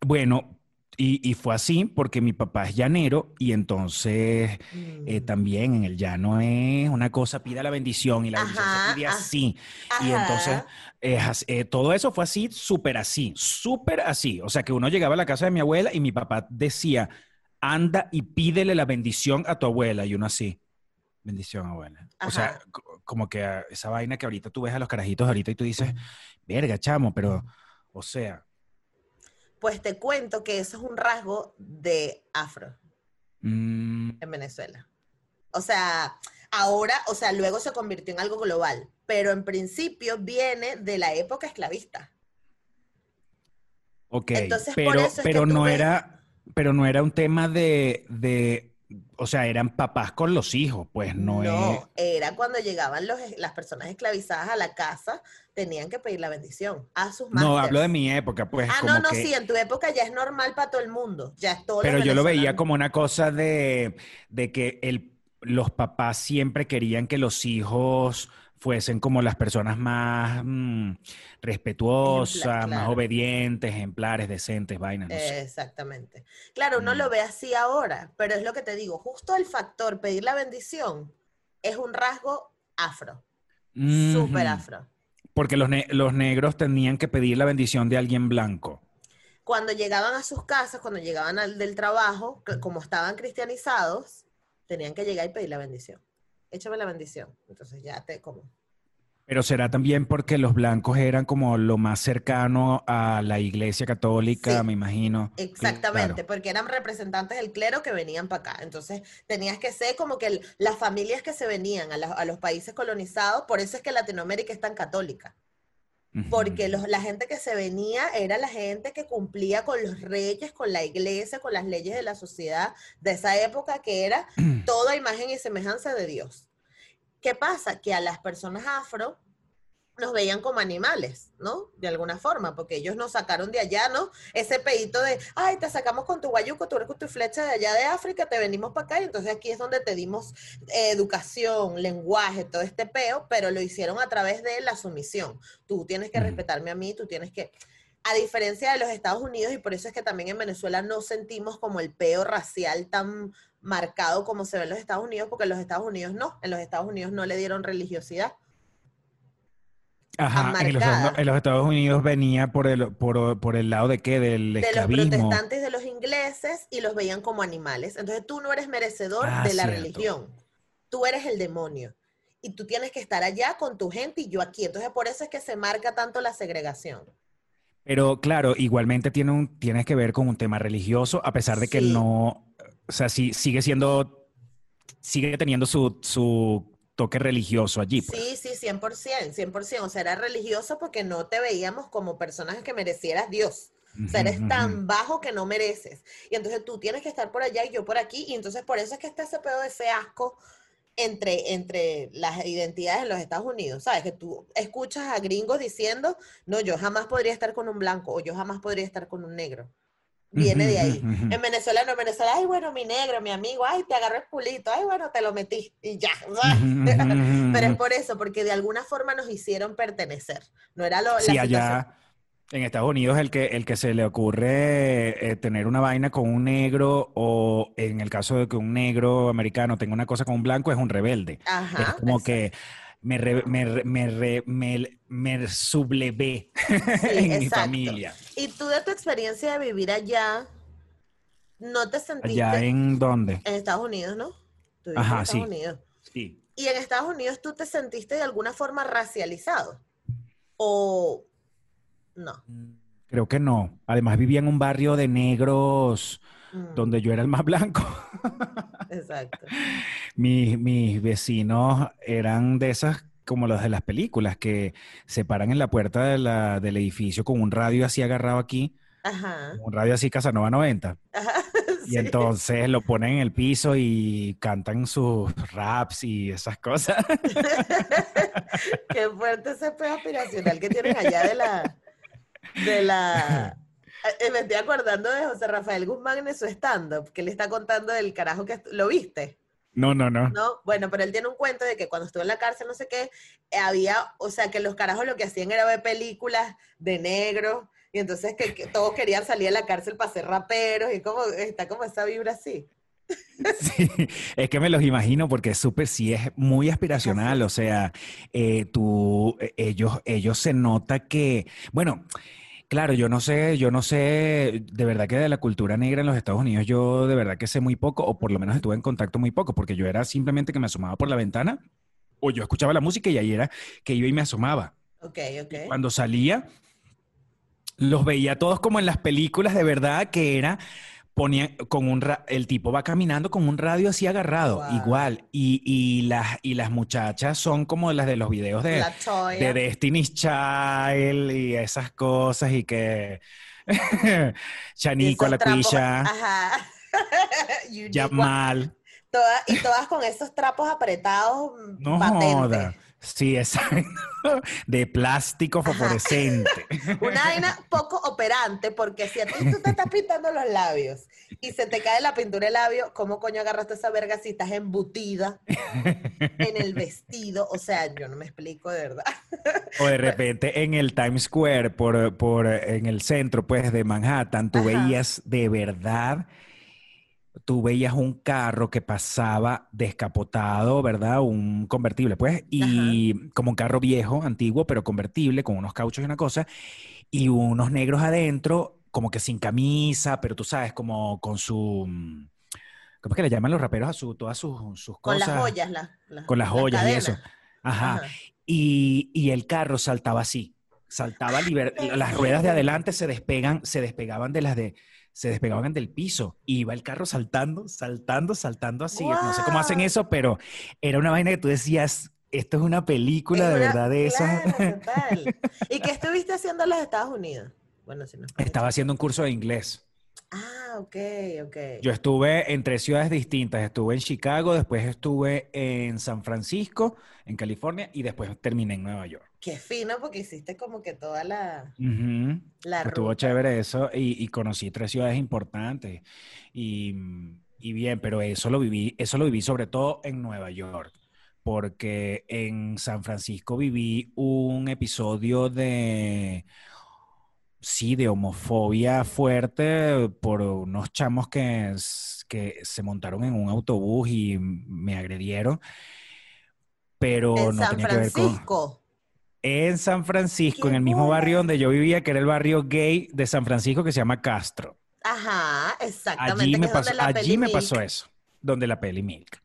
Bueno, y, y fue así porque mi papá es llanero y entonces eh,
Mm.
también en el llano es una cosa, pida la bendición y la bendición se pide así. Y entonces eh, todo eso fue así, súper así, súper así. O sea que uno llegaba a la casa de mi abuela y mi papá decía, anda y pídele la bendición a tu abuela. Y uno así, bendición abuela. O sea, como que esa vaina que ahorita tú ves a los carajitos ahorita y tú dices, verga, chamo, pero, o sea...
Pues te cuento que eso es un rasgo de afro
mm,
en Venezuela. O sea, ahora, o sea, luego se convirtió en algo global, pero en principio viene de la época esclavista.
Ok,
Entonces, por
pero,
eso es
pero no
ves-
era, pero no era un tema de, de, o sea, eran papás con los hijos, pues no, es.
era cuando llegaban los, las personas esclavizadas a la casa, tenían que pedir la bendición a sus madres.
No, hablo de mi época, pues
Ah,
como
no, no,
que,
sí, en tu época ya es normal para todo el mundo. Ya es todo
pero yo lo veía como una cosa de, de que el, los papás siempre querían que los hijos fuesen como las personas más mm, respetuosas,
Ejemplar,
más
claro.
obedientes, ejemplares, decentes, vainas, no sé.
Exactamente. Claro, uno
Mm.
lo ve así ahora, pero es lo que te digo, justo el factor pedir la bendición es un rasgo afro, súper
Ujú.
afro.
Porque los, ne- los negros tenían que pedir la bendición de alguien blanco.
Cuando llegaban a sus casas, cuando llegaban al del trabajo, como estaban cristianizados, tenían que llegar y pedir la bendición. Échame la bendición. Entonces ya te como.
Pero será también porque los blancos eran como lo más cercano a la iglesia católica,
Sí,
me imagino.
Exactamente,
claro.
porque eran representantes del clero que venían para acá. Entonces tenías que ser como que el- las familias que se venían a, la- a los países colonizados, por eso es que Latinoamérica es tan católica. Porque los- la gente que se venía era la gente que cumplía con los reyes, con la iglesia, con las leyes de la sociedad de esa época, que era toda imagen y semejanza de Dios. ¿Qué pasa? Que a las personas afro nos veían como animales, ¿no? De alguna forma, porque ellos nos sacaron de allá, ¿no? Ese pedito de, ay, te sacamos con tu guayuco, tú eres con tu flecha de allá de África, te venimos para acá, y entonces aquí es donde te dimos eh, educación, lenguaje, todo este peo, pero lo hicieron a través de la sumisión. Tú tienes que respetarme a mí, tú tienes que... A diferencia de los Estados Unidos, y por eso es que también en Venezuela no sentimos como el peo racial tan marcado como se ve en los Estados Unidos, porque en los Estados Unidos no, en los Estados Unidos no le dieron religiosidad.
Ajá, en los, en los Estados Unidos venía por el, por, por el lado de qué, del
de los
esclavismo.
protestantes, de los ingleses, y los veían como animales. Entonces tú no eres merecedor
Ah,
de la
cierto.
religión. Tú eres el demonio. Y tú tienes que estar allá con tu gente y yo aquí. Entonces por eso es que se marca tanto la segregación.
Pero claro, igualmente tiene un, tienes que ver con un tema religioso, a pesar de que
Sí.
no, o sea, sí, sigue siendo, sigue teniendo su, su toque religioso allí. pues.
Sí, sí, 100%, 100%. O sea, era religioso porque no te veíamos como personas que merecieras Dios. O sea, eres tan bajo que no mereces. Y entonces tú tienes que estar por allá y yo por aquí. Y entonces por eso es que está ese pedo de ese asco entre, entre las identidades en los Estados Unidos. ¿Sabes? Que tú escuchas a gringos diciendo, no, yo jamás podría estar con un blanco o yo jamás podría estar con un negro. Viene de ahí. En Venezuela no, en Venezuela, ay, bueno, mi negro, mi amigo, ay, te agarró el pulito, ay, bueno, te lo metí y ya. Pero es por eso, porque de alguna forma nos hicieron pertenecer. No era lo, la
Sí,
situación-
allá en Estados Unidos el que, el que se le ocurre eh, tener una vaina con un negro o en el caso de que un negro americano tenga una cosa con un blanco es un rebelde.
Ajá,
es como
exacto.
que me, re- me, me, re- me, me sublevé
Sí,
en mi familia.
Y tú de tu experiencia de vivir allá, ¿no te sentiste
¿Allá en dónde?
en Estados Unidos, no? Tú
Ajá,
en Estados
sí.
Unidos.
Sí.
¿Y en Estados Unidos tú te sentiste de alguna forma racializado? ¿O no?
Creo que no. Además vivía en un barrio de negros
Mm,
donde yo era el más blanco.
Exacto.
Mis, mis vecinos eran de esas como los de las películas que se paran en la puerta de la- del edificio con un radio así agarrado aquí,
Ajá.
un radio así Casanova 90.
Ajá.
Y entonces lo ponen en el piso y cantan sus raps y esas cosas.
Qué fuerte ese peo aspiracional que tienen allá de la... De la... Eh, me estoy acordando de José Rafael Guzmán en su stand-up, que le está contando del carajo que... ¿Lo viste?
No, no, no.
No, bueno, pero él tiene un cuento de que cuando estuvo en la cárcel, no sé qué, había, o sea, que los carajos lo que hacían era ver películas de negros y entonces que, todos querían salir de la cárcel para ser raperos y como está como esa vibra así.
Sí, es que me los imagino porque súper sí es muy aspiracional, o sea, eh, tú, eh, ellos, ellos se nota que, bueno, Claro, yo no sé, yo no sé, de verdad que de la cultura negra en los Estados Unidos yo de verdad que sé muy poco, o por lo menos estuve en contacto muy poco, porque yo era simplemente que me asomaba por la ventana, o yo escuchaba la música y ahí era que iba y me asomaba.
Ok, ok.
Cuando salía, los veía todos como en las películas de verdad que era ponía con un el tipo va caminando con un radio así agarrado, igual. Y, y, las, y las muchachas son como las de los videos de, de Destiny's Child y esas cosas y que Chanico, la cuilla, Yamal.
y todas con esos trapos apretados no patentes.
Sí, exacto. De plástico fosforescente.
Una vaina poco operante, porque si a ti tú te estás pintando los labios y se te cae la pintura de labio, ¿cómo coño agarraste esa verga si estás embutida en el vestido? O sea, yo no me explico de verdad.
O de repente en el Times Square, por, por en el centro, pues, de Manhattan, tú veías de verdad tú veías un carro que pasaba descapotado, ¿verdad? Un convertible, pues, y como un carro viejo, antiguo, pero convertible, con unos cauchos y una cosa, y unos negros adentro, como que sin camisa, pero tú sabes, como con su... Mm, ¿Cómo es que le llaman los raperos a su, todas sus, sus cosas?
Con las joyas.
con las joyas y eso. Ajá. Y, y, el carro saltaba así. Saltaba, las ruedas de adelante se despegan, se despegaban de las de se despegaban del piso y iba el carro saltando, saltando, saltando así. No sé cómo hacen eso, pero era una vaina que tú decías, esto es una película de verdad de
esa. ¿Y qué estuviste haciendo en los Estados Unidos?
Bueno, si no. Estaba haciendo un curso de inglés.
Ah, ok, ok.
Yo estuve en tres ciudades distintas. Estuve en Chicago, después estuve en San Francisco, en California, y después terminé en Nueva York.
Qué fino, porque hiciste como que toda la,
Estuvo chévere eso, y, conocí tres ciudades importantes. Y, y, bien, pero eso lo viví, eso lo viví sobre todo en Nueva York. Porque en San Francisco viví un episodio de sí, de homofobia fuerte por unos chamos que, que se montaron en un autobús y me agredieron. Pero
¿En no San tenía Francisco? que ver con.
En San Francisco, en el mismo barrio donde yo vivía, que era el barrio gay de San Francisco, que se llama Castro.
Ajá, exactamente.
Allí, me pasó, allí me pasó eso, donde la peli Milk.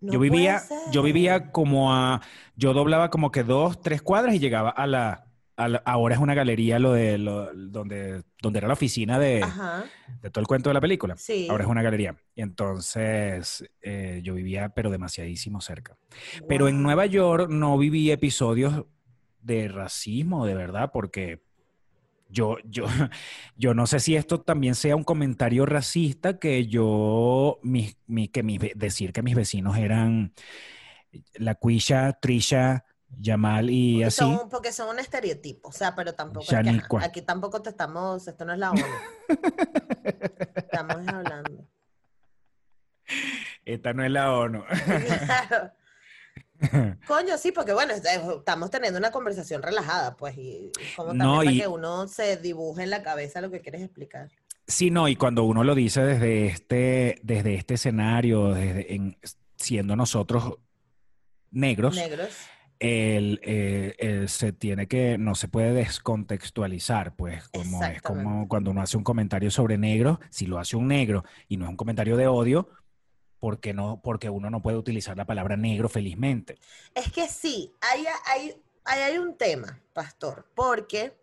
yo vivía, yo vivía como a, yo doblaba como que dos, tres cuadras y llegaba a la, ahora es una galería lo de donde, donde era la oficina de, de, todo el cuento de la película. Sí. Ahora es una galería. Y entonces eh, yo vivía, pero demasiadísimo cerca. Pero en Nueva York no viví episodios de racismo, de verdad, porque yo, yo, yo no sé si esto también sea un comentario racista que yo, mi, mi, que mi, decir que mis vecinos eran la Quisha, Trisha, Yamal y así.
porque son un estereotipo, o sea, pero tampoco. aquí tampoco te estamos, esto no es la ONU. estamos hablando.
Esta no es la ONU.
Coño, sí, porque bueno, estamos teniendo una conversación relajada, pues, y como también para que uno se dibuje en la cabeza lo que quieres explicar.
Sí, no, y cuando uno lo dice desde este, desde este escenario, desde siendo nosotros negros,
negros
el, se tiene que, no se puede descontextualizar, pues como es como cuando uno hace un comentario sobre negro, si lo hace un negro y no es un comentario de odio, porque no, porque uno no puede utilizar la palabra negro felizmente.
Es que sí, hay, hay, hay, un tema, pastor, porque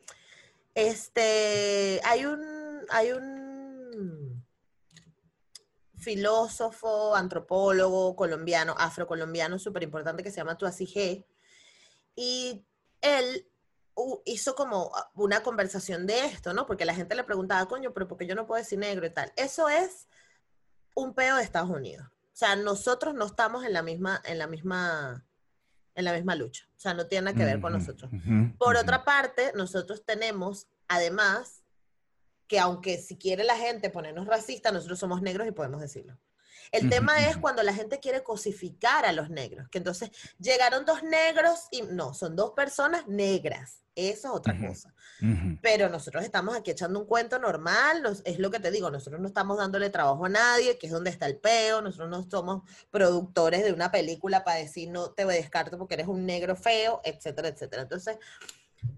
este hay un, hay un filósofo, antropólogo colombiano, afrocolombiano súper importante que se llama Tuasi G y él hizo como una conversación de esto, ¿no? Porque la gente le preguntaba, coño, pero ¿por qué yo no puedo decir negro y tal? Eso es un peo de Estados Unidos. O sea, nosotros no estamos en la misma, en la misma, en la misma lucha. O sea, no tiene nada que ver con nosotros. Por otra parte, nosotros tenemos, además, que aunque si quiere la gente ponernos racistas, nosotros somos negros y podemos decirlo. El tema es cuando la gente quiere cosificar a los negros, que entonces llegaron dos negros y no, son dos personas negras. Eso es otra
Ujú.
cosa.
Ujú.
Pero nosotros estamos aquí echando un cuento normal, nos- es lo que te digo, nosotros no estamos dándole trabajo a nadie, que es donde está el peo, nosotros no somos productores de una película para decir no te descarto porque eres un negro feo, etcétera, etcétera. Entonces,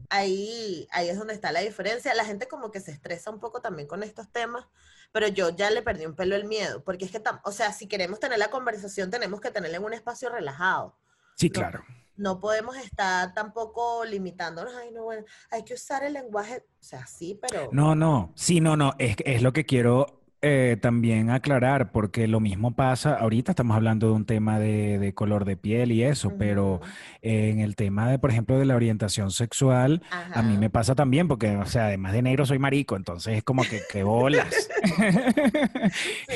ahí, ahí es donde está la diferencia. La gente como que se estresa un poco también con estos temas, pero yo ya le perdí un pelo el miedo, porque es que, o sea, si queremos tener la conversación, tenemos que tenerla en un espacio relajado.
Sí,
No.
claro.
No podemos estar tampoco limitándonos, ay, no, bueno, hay que usar el lenguaje, o sea, sí, pero...
No, no, sí, no, no, es, es lo que quiero eh, también aclarar, porque lo mismo pasa, ahorita estamos hablando de un tema de, de color de piel y eso, pero en el tema de, por ejemplo, de la orientación sexual, a mí me pasa también, porque, o sea, además de negro soy marico, entonces es como que, que bolas.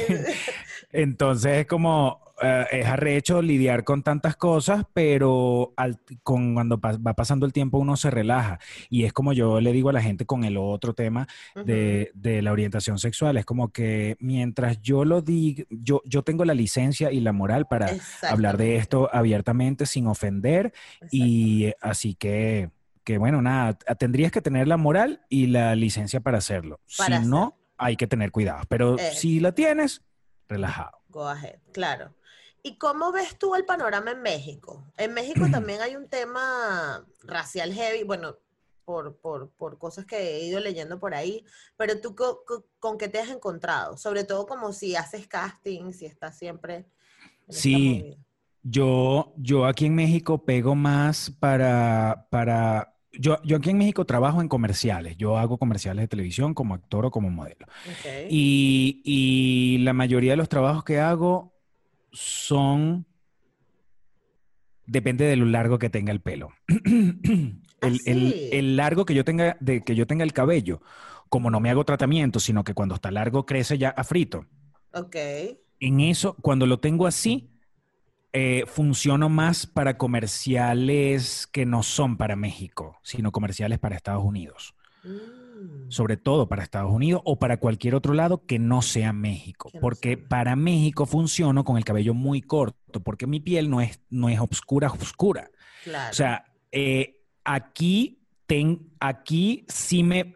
Sí.
Entonces es como, eh, es arrecho lidiar con tantas cosas, pero al- con, cuando pa- va pasando el tiempo uno se relaja. Y es como yo le digo a la gente con el otro tema de, de la orientación sexual, es como que mientras yo lo diga, yo, yo tengo la licencia y la moral para hablar de esto abiertamente sin ofender y eh, así que, que bueno, nada, tendrías que tener la moral y la licencia para hacerlo.
Para
si no, hay que tener cuidado, pero
Eh.
si la tienes, relajado.
Go ahead, claro. ¿Y cómo ves tú el panorama en México? En México también hay un tema racial heavy, bueno, por, por, por cosas que he ido leyendo por ahí, pero tú co- co- con, qué te has encontrado? Sobre todo como si haces casting, si estás siempre en
Sí. Yo, yo aquí en México pego más para, para, yo, yo aquí en México trabajo en comerciales, yo hago comerciales de televisión como actor o como modelo. Y, y la mayoría de los trabajos que hago son, depende de lo largo que tenga el pelo. el, el-
sí?
el largo que yo tenga, de que yo tenga el cabello, como no me hago tratamiento, sino que cuando está largo crece ya a frito.
Ok.
En eso, cuando lo tengo así, eh, funciono más para comerciales que no son para México, sino comerciales para Estados Unidos.
Mm,
Sobre todo para Estados Unidos o para cualquier otro lado que no sea México. Porque para México funciono con el cabello muy corto, porque mi piel no es, no es oscura, oscura.
claro.
O sea, eh, aquí, ten, aquí sí me...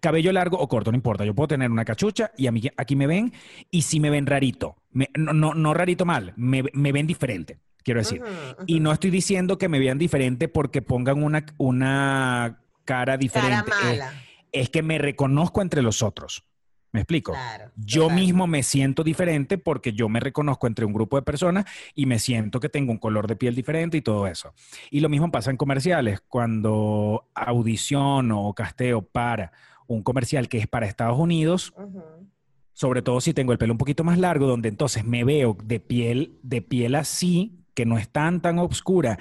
Cabello largo o corto, no importa. Yo puedo tener una cachucha y a mí, aquí me ven y sí me ven rarito. Me- no, no, no rarito mal, me, me ven diferente, quiero decir. Y no estoy diciendo que me vean diferente porque pongan una, una cara diferente.
Cara
Es-
mala.
es que me reconozco entre los otros. ¿Me explico?
Claro.
Yo
total.
mismo me siento diferente porque yo me reconozco entre un grupo de personas y me siento que tengo un color de piel diferente y todo eso. Y lo mismo pasa en comerciales. Cuando audiciono o casteo para un comercial que es para Estados Unidos, sobre todo si tengo el pelo un poquito más largo, donde entonces me veo de piel, de piel así, que no es tan tan oscura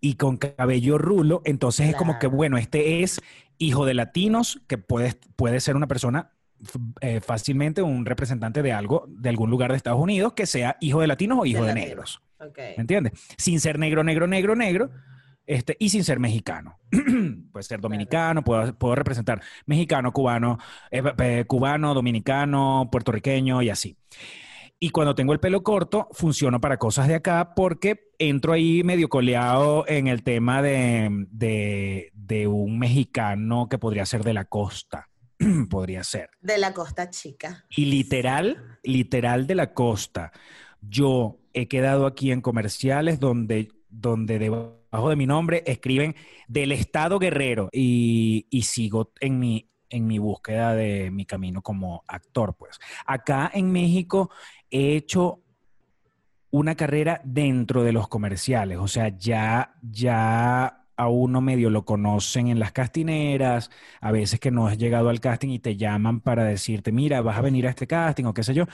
y con cabello rulo, entonces es como que, bueno, este es hijo de latinos, que puede, puede ser una persona eh, fácilmente un representante de algo, de algún lugar de Estados Unidos, que sea hijo de latinos o hijo de, negros,
Ok.
¿me entiendes? Sin ser negro, negro, negro, negro, este, y sin ser mexicano. puede ser dominicano, puedo, puedo representar mexicano, cubano, eh, eh, cubano, dominicano, puertorriqueño y así. Y cuando tengo el pelo corto, funciono para cosas de acá porque entro ahí medio coleado en el tema de, de- de un mexicano que podría ser de la costa. podría ser.
De la Costa Chica.
Y literal, literal de la costa. Yo he quedado aquí en comerciales donde, donde debajo de mi nombre escriben del Estado Guerrero y, y sigo en mi, en mi búsqueda de mi camino como actor, pues. Acá en México he hecho una carrera dentro de los comerciales, o sea, ya, ya a uno medio lo conocen en las castineras, a veces que no has llegado al casting y te llaman para decirte, mira, vas a venir a este casting o qué sé yo.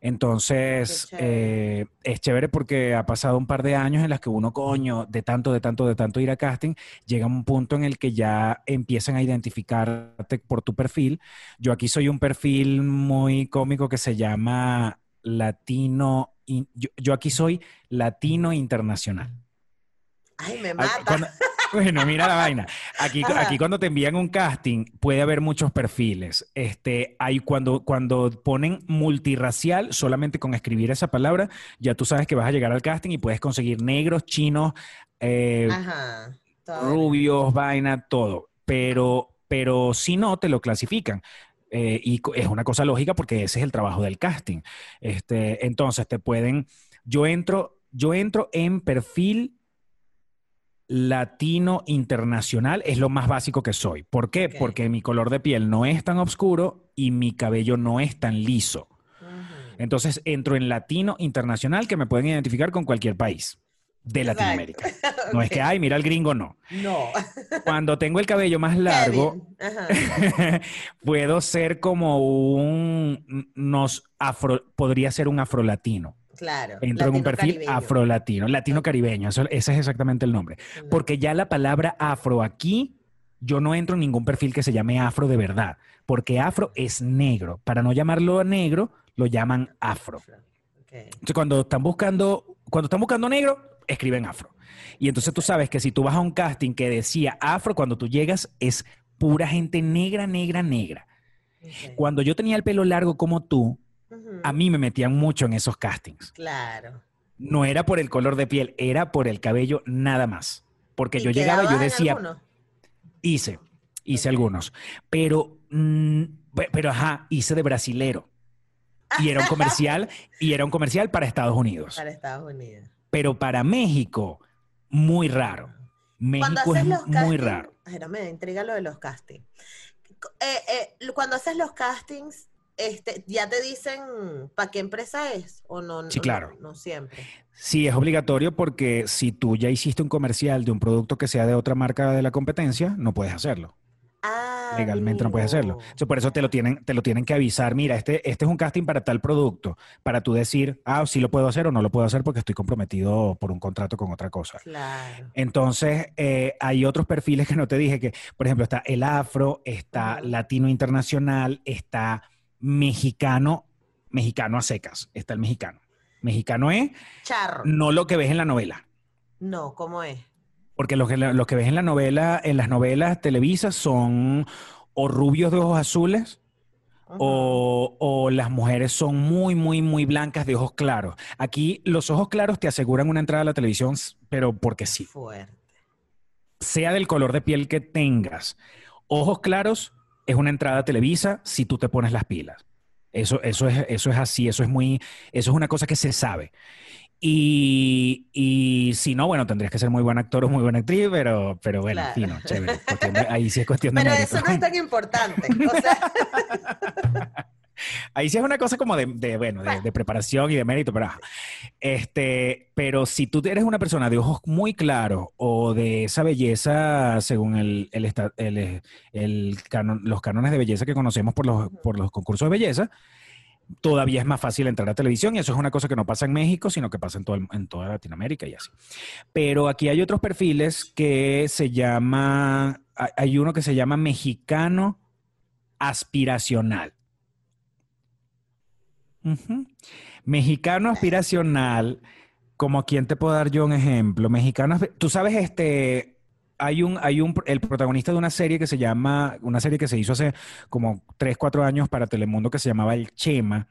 Entonces,
chévere.
eh, es chévere porque ha pasado un par de años en las que uno, coño, de tanto, de tanto, de tanto ir a casting, llega un punto en el que ya empiezan a identificarte por tu perfil. Yo aquí soy un perfil muy cómico que se llama latino, in- yo, yo aquí soy latino internacional.
Ay, me mata.
cuando- bueno, mira la vaina. Aquí,
Ajá.
aquí cuando te envían un casting puede haber muchos perfiles. Este, hay cuando, cuando ponen multirracial, solamente con escribir esa palabra, ya tú sabes que vas a llegar al casting y puedes conseguir negros, chinos, eh,
Ajá.
Rubios, vaina, todo. Pero, pero si no, te lo clasifican. Eh, y es una cosa lógica porque ese es el trabajo del casting. Este, entonces te pueden, yo entro, yo entro en perfil latino internacional, es lo más básico que soy. ¿Por qué? Porque mi color de piel no es tan oscuro y mi cabello no es tan liso. Entonces entro en latino internacional que me pueden identificar con cualquier país de
Exacto.
Latinoamérica. No es que, ay, mira el gringo, no.
No.
Cuando tengo el cabello más largo, puedo ser como un nos afro, podría ser un afrolatino.
Claro.
Entro en un
latino
perfil
caribeño.
afrolatino, latino caribeño, eso- ese es exactamente el nombre. Porque ya la palabra afro aquí, yo no entro en ningún perfil que se llame afro de verdad, porque afro es negro. Para no llamarlo negro, lo llaman afro. Entonces, cuando están buscando, cuando están buscando negro, escriben afro. Y entonces tú sabes que si tú vas a un casting que decía afro, cuando tú llegas es pura gente negra, negra, negra. Cuando yo tenía el pelo largo como tú, A mí me metían mucho en esos castings.
Claro.
No era por el color de piel, era por el cabello nada más. Porque
¿Y
yo llegaba y yo decía, hice, hice algunos. Pero, mm, pe- pero ajá, hice de brasilero. Y era un comercial, y era un comercial para Estados Unidos.
Para Estados Unidos.
Pero para México, muy raro. México es muy raro.
Ay, no me intriga lo de los castings. Eh, eh, cuando haces los castings, este, ¿ya te dicen para qué empresa es? ¿O no?
Sí, claro.
No, siempre.
Sí, es obligatorio porque si tú ya hiciste un comercial de un producto que sea de otra marca de la competencia, no puedes hacerlo.
Ah,
Legalmente no puedes hacerlo. Entonces, por eso te lo tienen, te lo tienen que avisar. Mira, este, este es un casting para tal producto, para tú decir, ah, sí lo puedo hacer o no lo puedo hacer porque estoy comprometido por un contrato con otra cosa.
Claro.
Entonces, eh, hay otros perfiles que no te dije que, por ejemplo, está el afro, está latino internacional, está mexicano, mexicano a secas, está el mexicano. Mexicano es
Charro.
no lo que ves en la novela,
No, ¿cómo es?
porque lo que, lo que ves en la novela, en las novelas televisas son o rubios de ojos azules o, o las mujeres son muy, muy, muy blancas de ojos claros. Aquí los ojos claros te aseguran una entrada a la televisión, pero porque sí.
Fuerte.
sea del color de piel que tengas. Ojos claros es una entrada a Televisa si tú te pones las pilas. Eso, eso, es, eso es así, eso es muy, eso es una cosa que se sabe. Y, y si no, bueno, tendrías que ser muy buen actor o muy buena actriz, pero, pero bueno,
Claro.
fino, chévere. Cuestión ahí sí es cuestión de
Pero
mérito.
eso no es tan importante. O sea,
Ahí sí es una cosa como de, de, bueno, de, de preparación y de mérito, pero, este, pero si tú eres una persona de ojos muy claros o de esa belleza según el, el el- el canon- los cánones de belleza que conocemos por los, por los concursos de belleza, todavía es más fácil entrar a televisión y eso es una cosa que no pasa en México, sino que pasa en, todo el- en toda Latinoamérica y así. Pero aquí hay otros perfiles que se llama, hay uno que se llama mexicano aspiracional. Mexicano aspiracional, como quien te puedo dar yo un ejemplo. Mexicano, tú sabes, este, hay un, hay un, el protagonista de una serie que se llama, una serie que se hizo hace como 3, 4 años para Telemundo que se llamaba El Chema.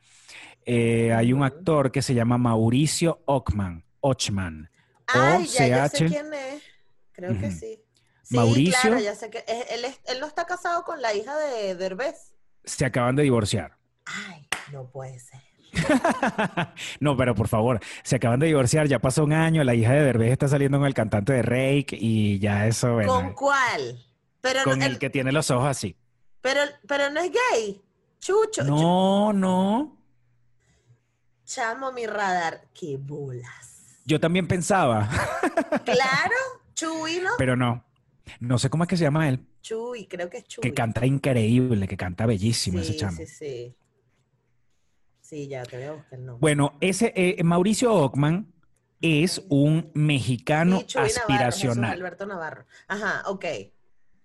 Eh, hay un actor que se llama Mauricio Ochman, Ochman.
ay, ya, ya sé quién es. Creo que sí. Sí,
Mauricio.
claro, ya sé que es- él, él no está casado con la hija de Derbez.
Se acaban de divorciar.
Ay, no puede ser.
no, pero por favor, se acaban de divorciar, ya pasó un año, la hija de Derbez está saliendo con el cantante de Rake y ya eso, bueno,
¿Con cuál? Pero,
con
no-
el que tiene los ojos así.
pero, pero no es gay. Chucho. chu-
No, no.
Chamo mi radar. ¡Qué bolas!
Yo también pensaba,
Claro, Chuy, ¿no?
pero no. No sé cómo es que se llama él,
Chuy, creo que es Chuy.
que canta increíble, que canta bellísimo ese
Sí,
chamo.
Sí, sí. Sí, ya te voy a buscar el nombre.
Bueno, ese eh, Mauricio Ockman es un mexicano
Sí, Navarro,
aspiracional.
Alberto Navarro. Ajá, ok.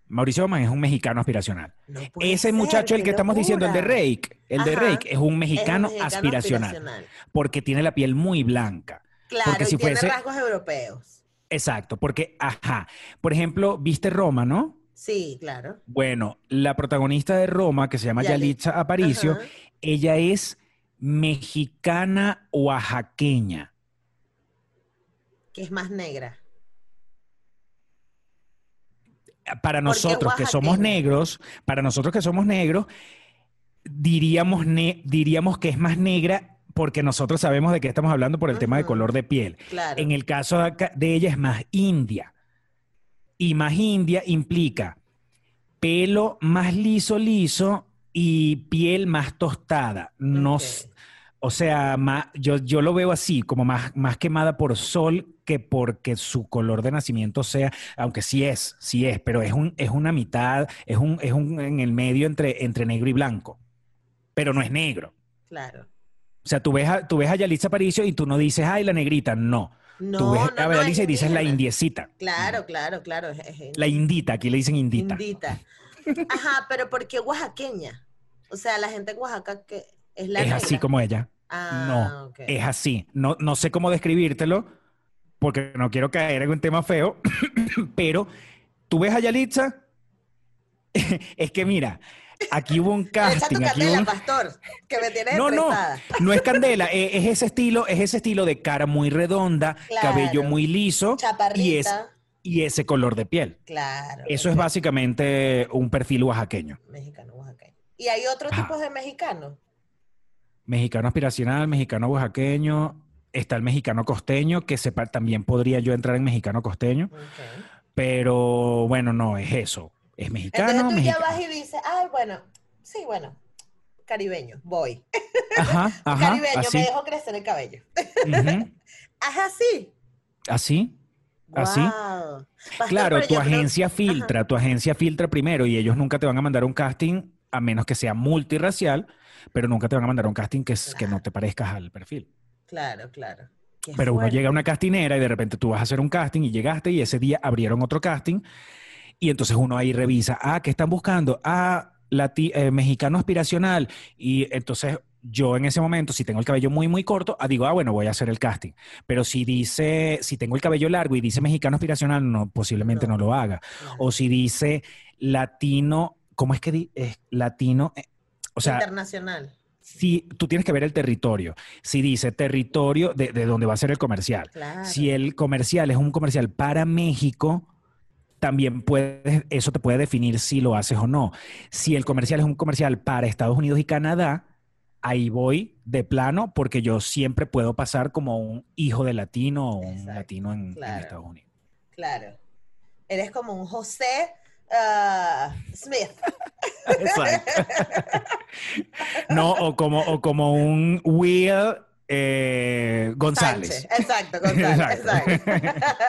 Mauricio Oman es un mexicano aspiracional.
No
Ese
ser,
muchacho, el que estamos diciendo, el de. Rake, el de. Rake es un
Es
mexicano,
un mexicano
aspiracional,
aspiracional.
porque tiene la piel muy blanca.
Claro,
Porque si
y tiene
fuese-
rasgos europeos.
Exacto, porque, ajá, por ejemplo, viste Roma, ¿no?
Sí, claro.
Bueno, la protagonista de Roma, que se llama
Yali-
Yalitza Aparicio,
Ajá.
ella es mexicana oaxaqueña.
Que es más negra.
Para nosotros que somos negros, para nosotros que somos negros, diríamos, ne- diríamos que es más negra porque nosotros sabemos de qué estamos hablando por el tema de color de piel.
Claro.
En el caso de, ella es más india. Y más india implica pelo más liso, liso y piel más tostada. No. O sea, ma- yo, yo lo veo así, como más, más quemada por sol que porque su color de nacimiento sea, aunque sí es, sí es, pero es, un, es una mitad, es un, es un en el medio entre, entre negro y blanco, pero no es negro.
Claro.
O sea, tú ves a, tú ves a Yalitza Aparicio y tú no dices, ay, la negrita, no.
No,
tú ves
no,
a
no,
Yalitza y dices la indiecita.
Claro, claro, claro.
La indita, aquí le dicen indita.
indita. Ajá, pero ¿por qué oaxaqueña? O sea, la gente en Oaxaca que es la
es
negra.
así como ella.
Ah,
no,
ok.
Es así. No, no sé cómo describírtelo porque no quiero caer en un tema feo, pero tú ves a Yalitza, es que mira, aquí hubo un
tu
casting, aquí
candela,
un-
pastor, que me tienes
No, no, no es candela, eh, es ese estilo, es ese estilo de cara muy redonda,
Claro.
cabello muy liso
Chaparrita.
y, es, y ese color de piel.
Claro.
Eso es básicamente un perfil oaxaqueño.
Mexicano, oaxaqueño. ¿Y hay otros tipos de mexicanos?
Mexicano aspiracional, mexicano oaxaqueño, está el mexicano costeño, que sepa, también podría yo entrar en mexicano costeño, pero bueno, no, es eso. Es mexicano,
Entonces tú ya
mexicano.
vas y dices, ay, bueno, sí, bueno, caribeño, voy.
Ajá, ajá,
caribeño,
así.
me dejo crecer el cabello.
ujú,
Ajá, sí.
Así. Así. Claro, tu
creo-
agencia filtra, tu agencia filtra primero y ellos nunca te van a mandar un casting a menos que sea multirracial, pero nunca te van a mandar un casting que, que no te parezcas al perfil.
Claro, claro. Qué
Pero uno llega a una castinera y de repente tú vas a hacer un casting y llegaste y ese día abrieron otro casting y entonces uno ahí revisa, ah, ¿qué están buscando? Ah, lati- eh, mexicano aspiracional. Y entonces yo en ese momento, si tengo el cabello muy, muy corto, ah, digo, ah, bueno, voy a hacer el casting. Pero si dice, si tengo el cabello largo y dice mexicano aspiracional, no, posiblemente no,
No.
lo haga. O si dice latino, ¿cómo es que di- es latino? O sea,
Internacional.
si tú tienes que ver el territorio. Si dice territorio de, de donde va a ser el comercial.
Claro.
Si el comercial es un comercial para México, también puedes, eso te puede definir si lo haces o no. Si el comercial es un comercial para Estados Unidos y Canadá, ahí voy de plano porque yo siempre puedo pasar como un hijo de latino o un
Exacto,
latino en, en. Estados Unidos.
Claro. Eres como un José ah, Smith.
Exacto. no, o como, o como un Will eh, González.
Sánchez. Exacto, González.
Exacto.
Exacto.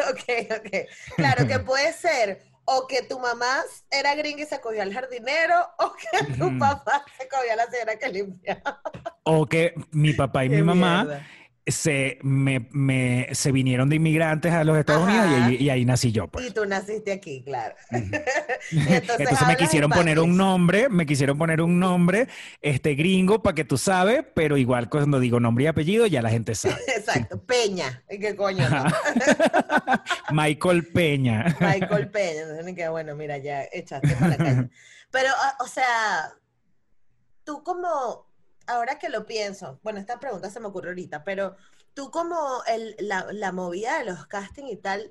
ok, ok. Claro que puede ser o que tu mamá era gringa y se cogió al jardinero, o que tu papá se cogió a la señora que limpiaba.
O que mi papá y mi mamá
mierda.
Se, me, me- se vinieron de inmigrantes a los Estados
Ajá.
Unidos y, ahí- y ahí nací yo. Pues.
Y tú naciste aquí, claro.
Entonces, me quisieron poner un nombre, me quisieron poner un nombre este gringo para que tú sabes, pero igual cuando digo nombre y apellido ya la gente sabe.
Exacto, Peña. ¿Y ¿Qué coño? No?
Michael Peña.
Michael Peña. Entonces bueno, mira, ya echaste para la calle. Pero, o sea, tú como, ahora que lo pienso, bueno, esta pregunta se me ocurre ahorita, pero tú como el, la, la movida de los casting y tal,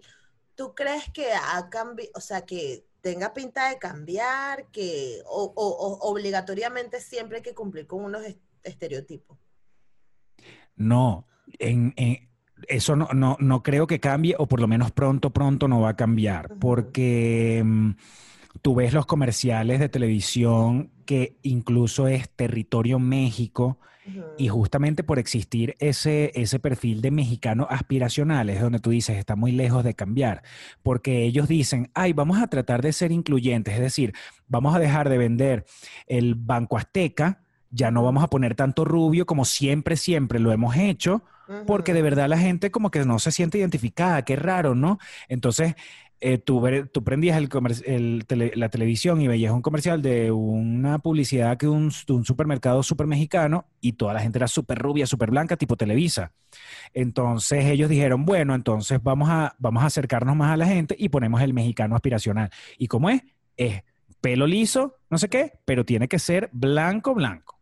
¿tú crees que ha cambiado, o sea, que tenga pinta de cambiar, que o, o- o obligatoriamente siempre hay que cumplir con unos est- estereotipos?
No, en, en- eso no, no, no creo que cambie, o por lo menos pronto, pronto no va a cambiar,
Ujú.
porque mm, tú ves los comerciales de televisión que incluso es territorio México, y justamente por existir ese, ese perfil de mexicano aspiracional es donde tú dices, está muy lejos de cambiar, porque ellos dicen, ay, vamos a tratar de ser incluyentes, es decir, vamos a dejar de vender el Banco Azteca, ya no vamos a poner tanto rubio como siempre, siempre lo hemos hecho, porque de verdad la gente como que no se siente identificada, qué raro, ¿no? Entonces, eh, tú, tú prendías el el tele- la televisión y veías un comercial de una publicidad que un, de un supermercado súper mexicano y toda la gente era súper rubia, súper blanca, tipo Televisa. Entonces ellos dijeron, bueno, entonces vamos a, vamos a acercarnos más a la gente y ponemos el mexicano aspiracional. ¿Y cómo es? Es pelo liso, no sé qué, pero tiene que ser blanco, blanco.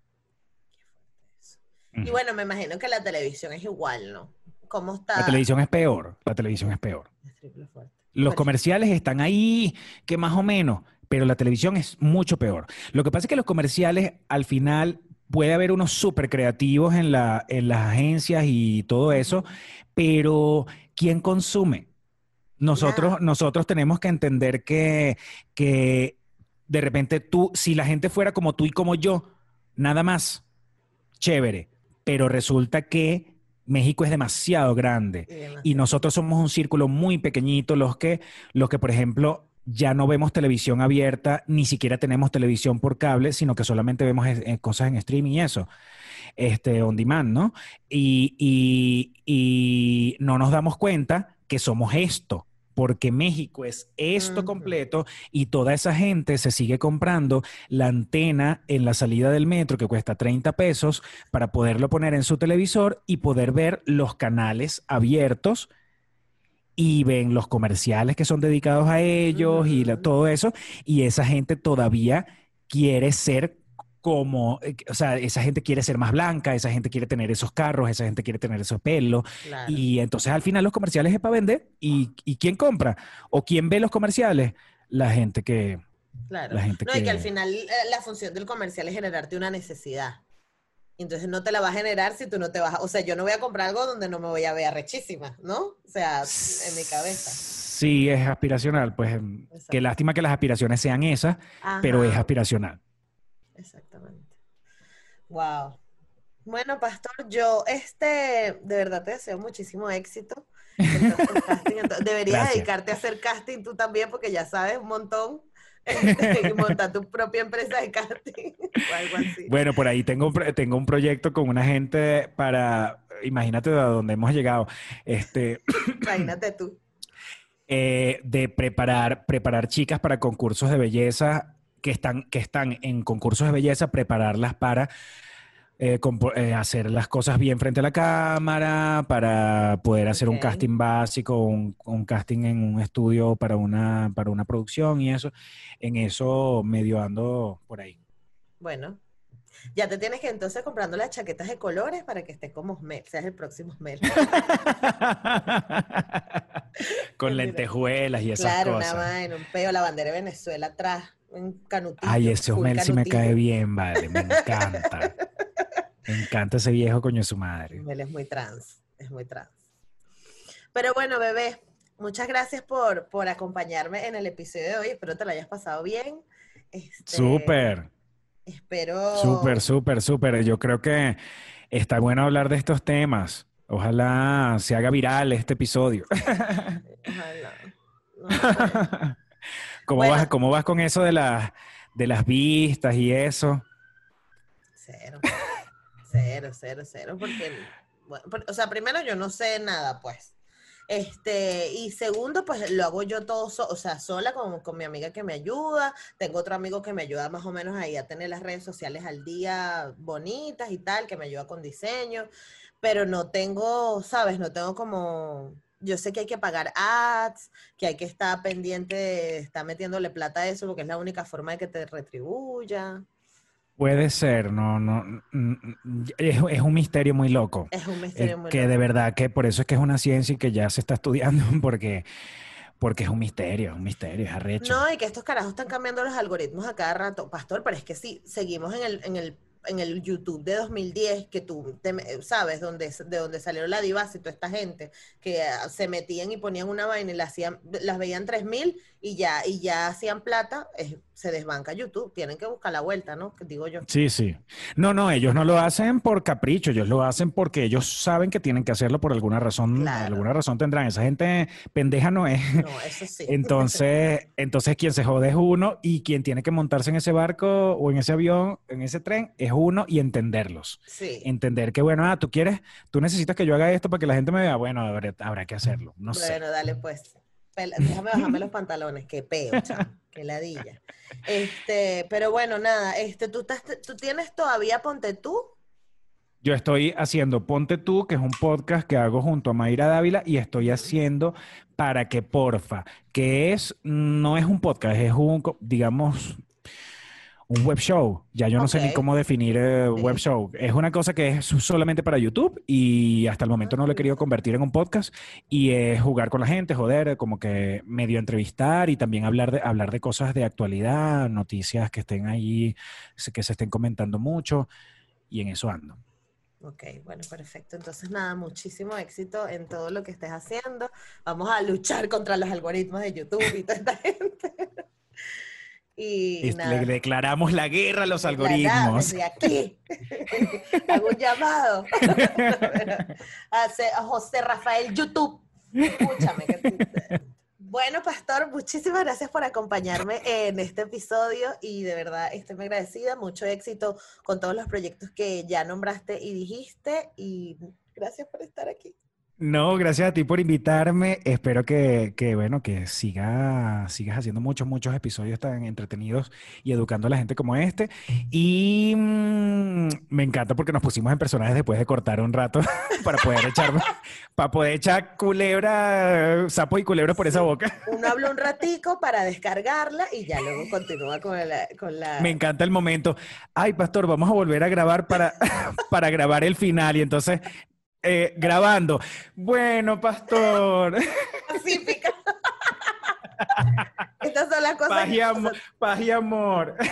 Y bueno, me imagino que la televisión es igual, ¿no? ¿Cómo está?
La televisión es peor, la televisión es peor.
Es triple fuerte.
Los comerciales están ahí, que más o menos, pero la televisión es mucho peor. Lo que pasa es que los comerciales, al final, puede haber unos súper creativos en, la, en las agencias y todo eso, pero ¿quién consume? Nosotros, nosotros tenemos que entender que, que de repente tú, si la gente fuera como tú y como yo, nada más, chévere, pero resulta que México es demasiado grande.
Y
nosotros somos un círculo muy pequeñito los que, los que por ejemplo, ya no vemos televisión abierta, ni siquiera tenemos televisión por cable, sino que solamente vemos eh, eh, cosas en streaming y eso, este, on demand, ¿no? Y, y- y no nos damos cuenta que somos esto, porque México es esto completo y toda esa gente se sigue comprando la antena en la salida del metro que cuesta 30 pesos para poderlo poner en su televisor y poder ver los canales abiertos y ven los comerciales que son dedicados a ellos y la- todo eso. Y esa gente todavía quiere ser como, eh, o sea, esa gente quiere ser más blanca, esa gente quiere tener esos carros, esa gente quiere tener esos pelos.
Claro.
Y entonces al final los comerciales es para vender. ¿Y, y quién compra? ¿O quién ve los comerciales? La gente que...
Claro.
La gente
no, y que al
que-
final eh, la función del comercial es generarte una necesidad. Entonces no te la va a generar si tú no te vas a... O sea, yo no voy a comprar algo donde no me voy a ver rechísima, ¿no? O sea, en mi cabeza.
Sí, es aspiracional. Pues em,
Exacto.
qué lástima que las aspiraciones sean esas, pero es aspiracional.
Exactamente. Wow. Bueno, Pastor, yo este, de verdad te deseo muchísimo éxito. casting. Deberías
Gracias.
dedicarte a hacer casting tú también, porque ya sabes un montón. y montar tu propia empresa de casting o algo así.
Bueno, por ahí tengo, tengo un proyecto con una gente para, imagínate a dónde hemos llegado, este,
Imagínate tú.
eh, de preparar, preparar chicas para concursos de belleza que están, que están en concursos de belleza, prepararlas para eh, eh, hacer las cosas bien frente a la cámara, para poder hacer un casting básico, un, un casting en un estudio para una, para una producción y eso. En eso medio ando por ahí.
Bueno, ya te tienes que entonces comprando las chaquetas de colores para que estés como Osmel, seas el próximo Osmel.
Con lentejuelas y esas
Claro,
cosas.
una vaina, un peo, la bandera de Venezuela atrás, un canutito.
Ay, ese Osmel sí me cae bien, vale, me encanta. Me encanta ese viejo coño de su madre.
Él es muy trans, es muy trans. Pero bueno, bebé, muchas gracias por, por acompañarme en el episodio de hoy. Espero te lo hayas pasado bien. Este,
Súper,
Espero.
súper, súper, súper. Yo creo que está bueno hablar de estos temas. Ojalá se haga viral este episodio.
Ojalá. No.
¿Cómo,
Bueno.
vas, ¿Cómo vas con eso de, las de las vistas y eso?
Cero. Cero, cero, cero. Porque, bueno, o sea, primero yo no sé nada, pues. Este, y segundo, pues lo hago yo todo, so- o sea, sola con, con mi amiga que me ayuda. Tengo otro amigo que me ayuda más o menos ahí a tener las redes sociales al día bonitas y tal, que me ayuda con diseño. Pero no tengo, ¿sabes? No tengo como. Yo sé que hay que pagar ads, que hay que estar pendiente de estar metiéndole plata a eso, porque es la única forma de que te retribuya.
Puede ser, no, no, mm, es, es un misterio muy loco.
Es un
Eh,
misterio muy
que
loco.
de verdad que por eso es que es una ciencia y que ya se está estudiando porque, porque es un misterio, un misterio, es arrecho.
No, y que estos carajos están cambiando los algoritmos a cada rato, Pastor, pero es que sí, seguimos en el, en el, en el YouTube de 2010, que tú te sabes, donde, de donde salieron la divas y toda esta gente, que ah, se metían y ponían una vaina y la hacían, las veían 3000 y ya, y ya hacían plata, es- se desbanca YouTube, tienen que buscar la vuelta, ¿no? Digo yo.
Sí, sí. No, no, ellos no lo hacen por capricho, ellos lo hacen porque ellos saben que tienen que hacerlo por alguna razón,
Claro.
alguna razón tendrán. Esa gente pendeja no es.
No, eso sí.
Entonces, entonces quien se jode es uno y quien tiene que montarse en ese barco o en ese avión, en ese tren, es uno y entenderlos.
sí.
Entender que, bueno, ah, tú quieres, tú necesitas que yo haga esto para que la gente me vea, bueno, habrá, habrá que hacerlo. No sé.
Bueno, dale pues. Déjame bajarme los pantalones, qué peo, chamo, qué ladilla. Este, pero bueno, nada, este, tú, estás, tú tienes todavía Ponte Tú.
Yo estoy haciendo Ponte Tú, que es un podcast que hago junto a Mayra Dávila, y estoy haciendo Para que Porfa, que es, no es un podcast, es un, digamos, un web show. Ya yo no sé ni cómo definir eh, web show. Es una cosa que es solamente para YouTube y hasta el momento no lo he querido convertir en un podcast y es jugar con la gente, joder, como que medio entrevistar y también hablar de, hablar de cosas de actualidad, noticias que estén ahí, que se estén comentando mucho y en eso ando.
Ok, bueno, perfecto. Entonces, nada, muchísimo éxito en todo lo que estés haciendo. Vamos a luchar contra los algoritmos de YouTube y toda esta gente. Y,
Le declaramos la guerra a los algoritmos.
Desde aquí. Hago un llamado. a José Rafael YouTube. Escúchame. Bueno, Pastor, muchísimas gracias por acompañarme en este episodio y de verdad estoy muy agradecida. Mucho éxito con todos los proyectos que ya nombraste y dijiste y gracias por estar aquí.
No, gracias a ti por invitarme. Espero que, bueno, que siga, sigas haciendo muchos, muchos episodios tan entretenidos y educando a la gente como este. Y mm, me encanta porque nos pusimos en personajes después de cortar un rato para poder echar, para poder echar culebra, sapo y culebra por esa boca.
Uno habla un ratico para descargarla y ya luego continúa con la, con la...
Me encanta el momento. Ay, pastor, vamos a volver a grabar para, para grabar el final. Y entonces eh, grabando. Bueno, pastor.
Pacífica. Estas son las cosas.
Paz y, amor. Paz y amor.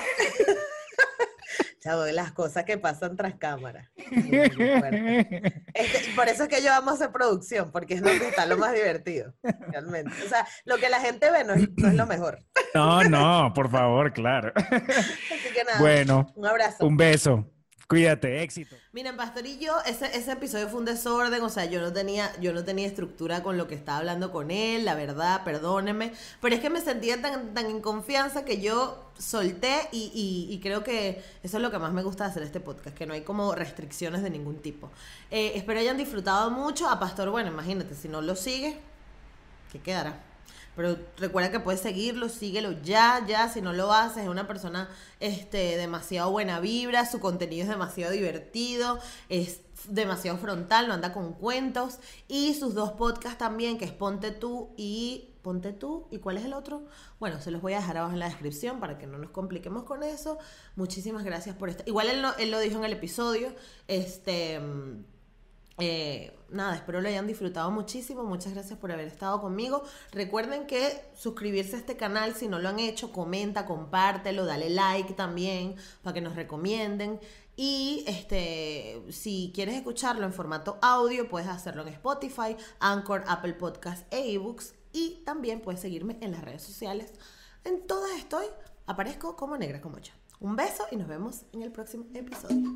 Chavo, las cosas que pasan tras cámara. Este, por eso es que yo amo hacer producción, porque es donde está lo más divertido, realmente. O sea, lo que la gente ve no es, no es lo mejor.
No, no, por favor, claro.
Así que nada.
Bueno.
Un abrazo.
Un beso. Cuídate, éxito.
Miren, Pastor y yo, ese, ese episodio fue un desorden, o sea, yo no tenía, yo no tenía estructura con lo que estaba hablando con él, la verdad, perdóneme, pero es que me sentía tan, tan en confianza que yo solté y, creo que eso es lo que más me gusta hacer este podcast, que no hay como restricciones de ningún tipo. Eh, espero hayan disfrutado mucho. A Pastor, bueno, imagínate, si no lo sigue, ¿qué quedará? Pero recuerda que puedes seguirlo, síguelo ya, ya, si no lo haces, es una persona este, demasiado buena vibra, su contenido es demasiado divertido, es demasiado frontal, no anda con cuentos. Y sus dos podcasts también, que es Ponte tú y Ponte tú. ¿Y cuál es el otro? Bueno, se los voy a dejar abajo en la descripción para que no nos compliquemos con eso. Muchísimas gracias por esto. Igual él, él lo dijo en el episodio. Este eh, nada, espero lo hayan disfrutado muchísimo. Muchas gracias por haber estado conmigo. Recuerden que suscribirse a este canal, si no lo han hecho, comenta, compártelo, dale like también para que nos recomienden. Y este, si quieres escucharlo en formato audio, puedes hacerlo en Spotify, Anchor, Apple Podcasts e eBooks. Y también puedes seguirme en las redes sociales. En todas estoy, aparezco como negra como yo. Un beso y nos vemos en el próximo episodio.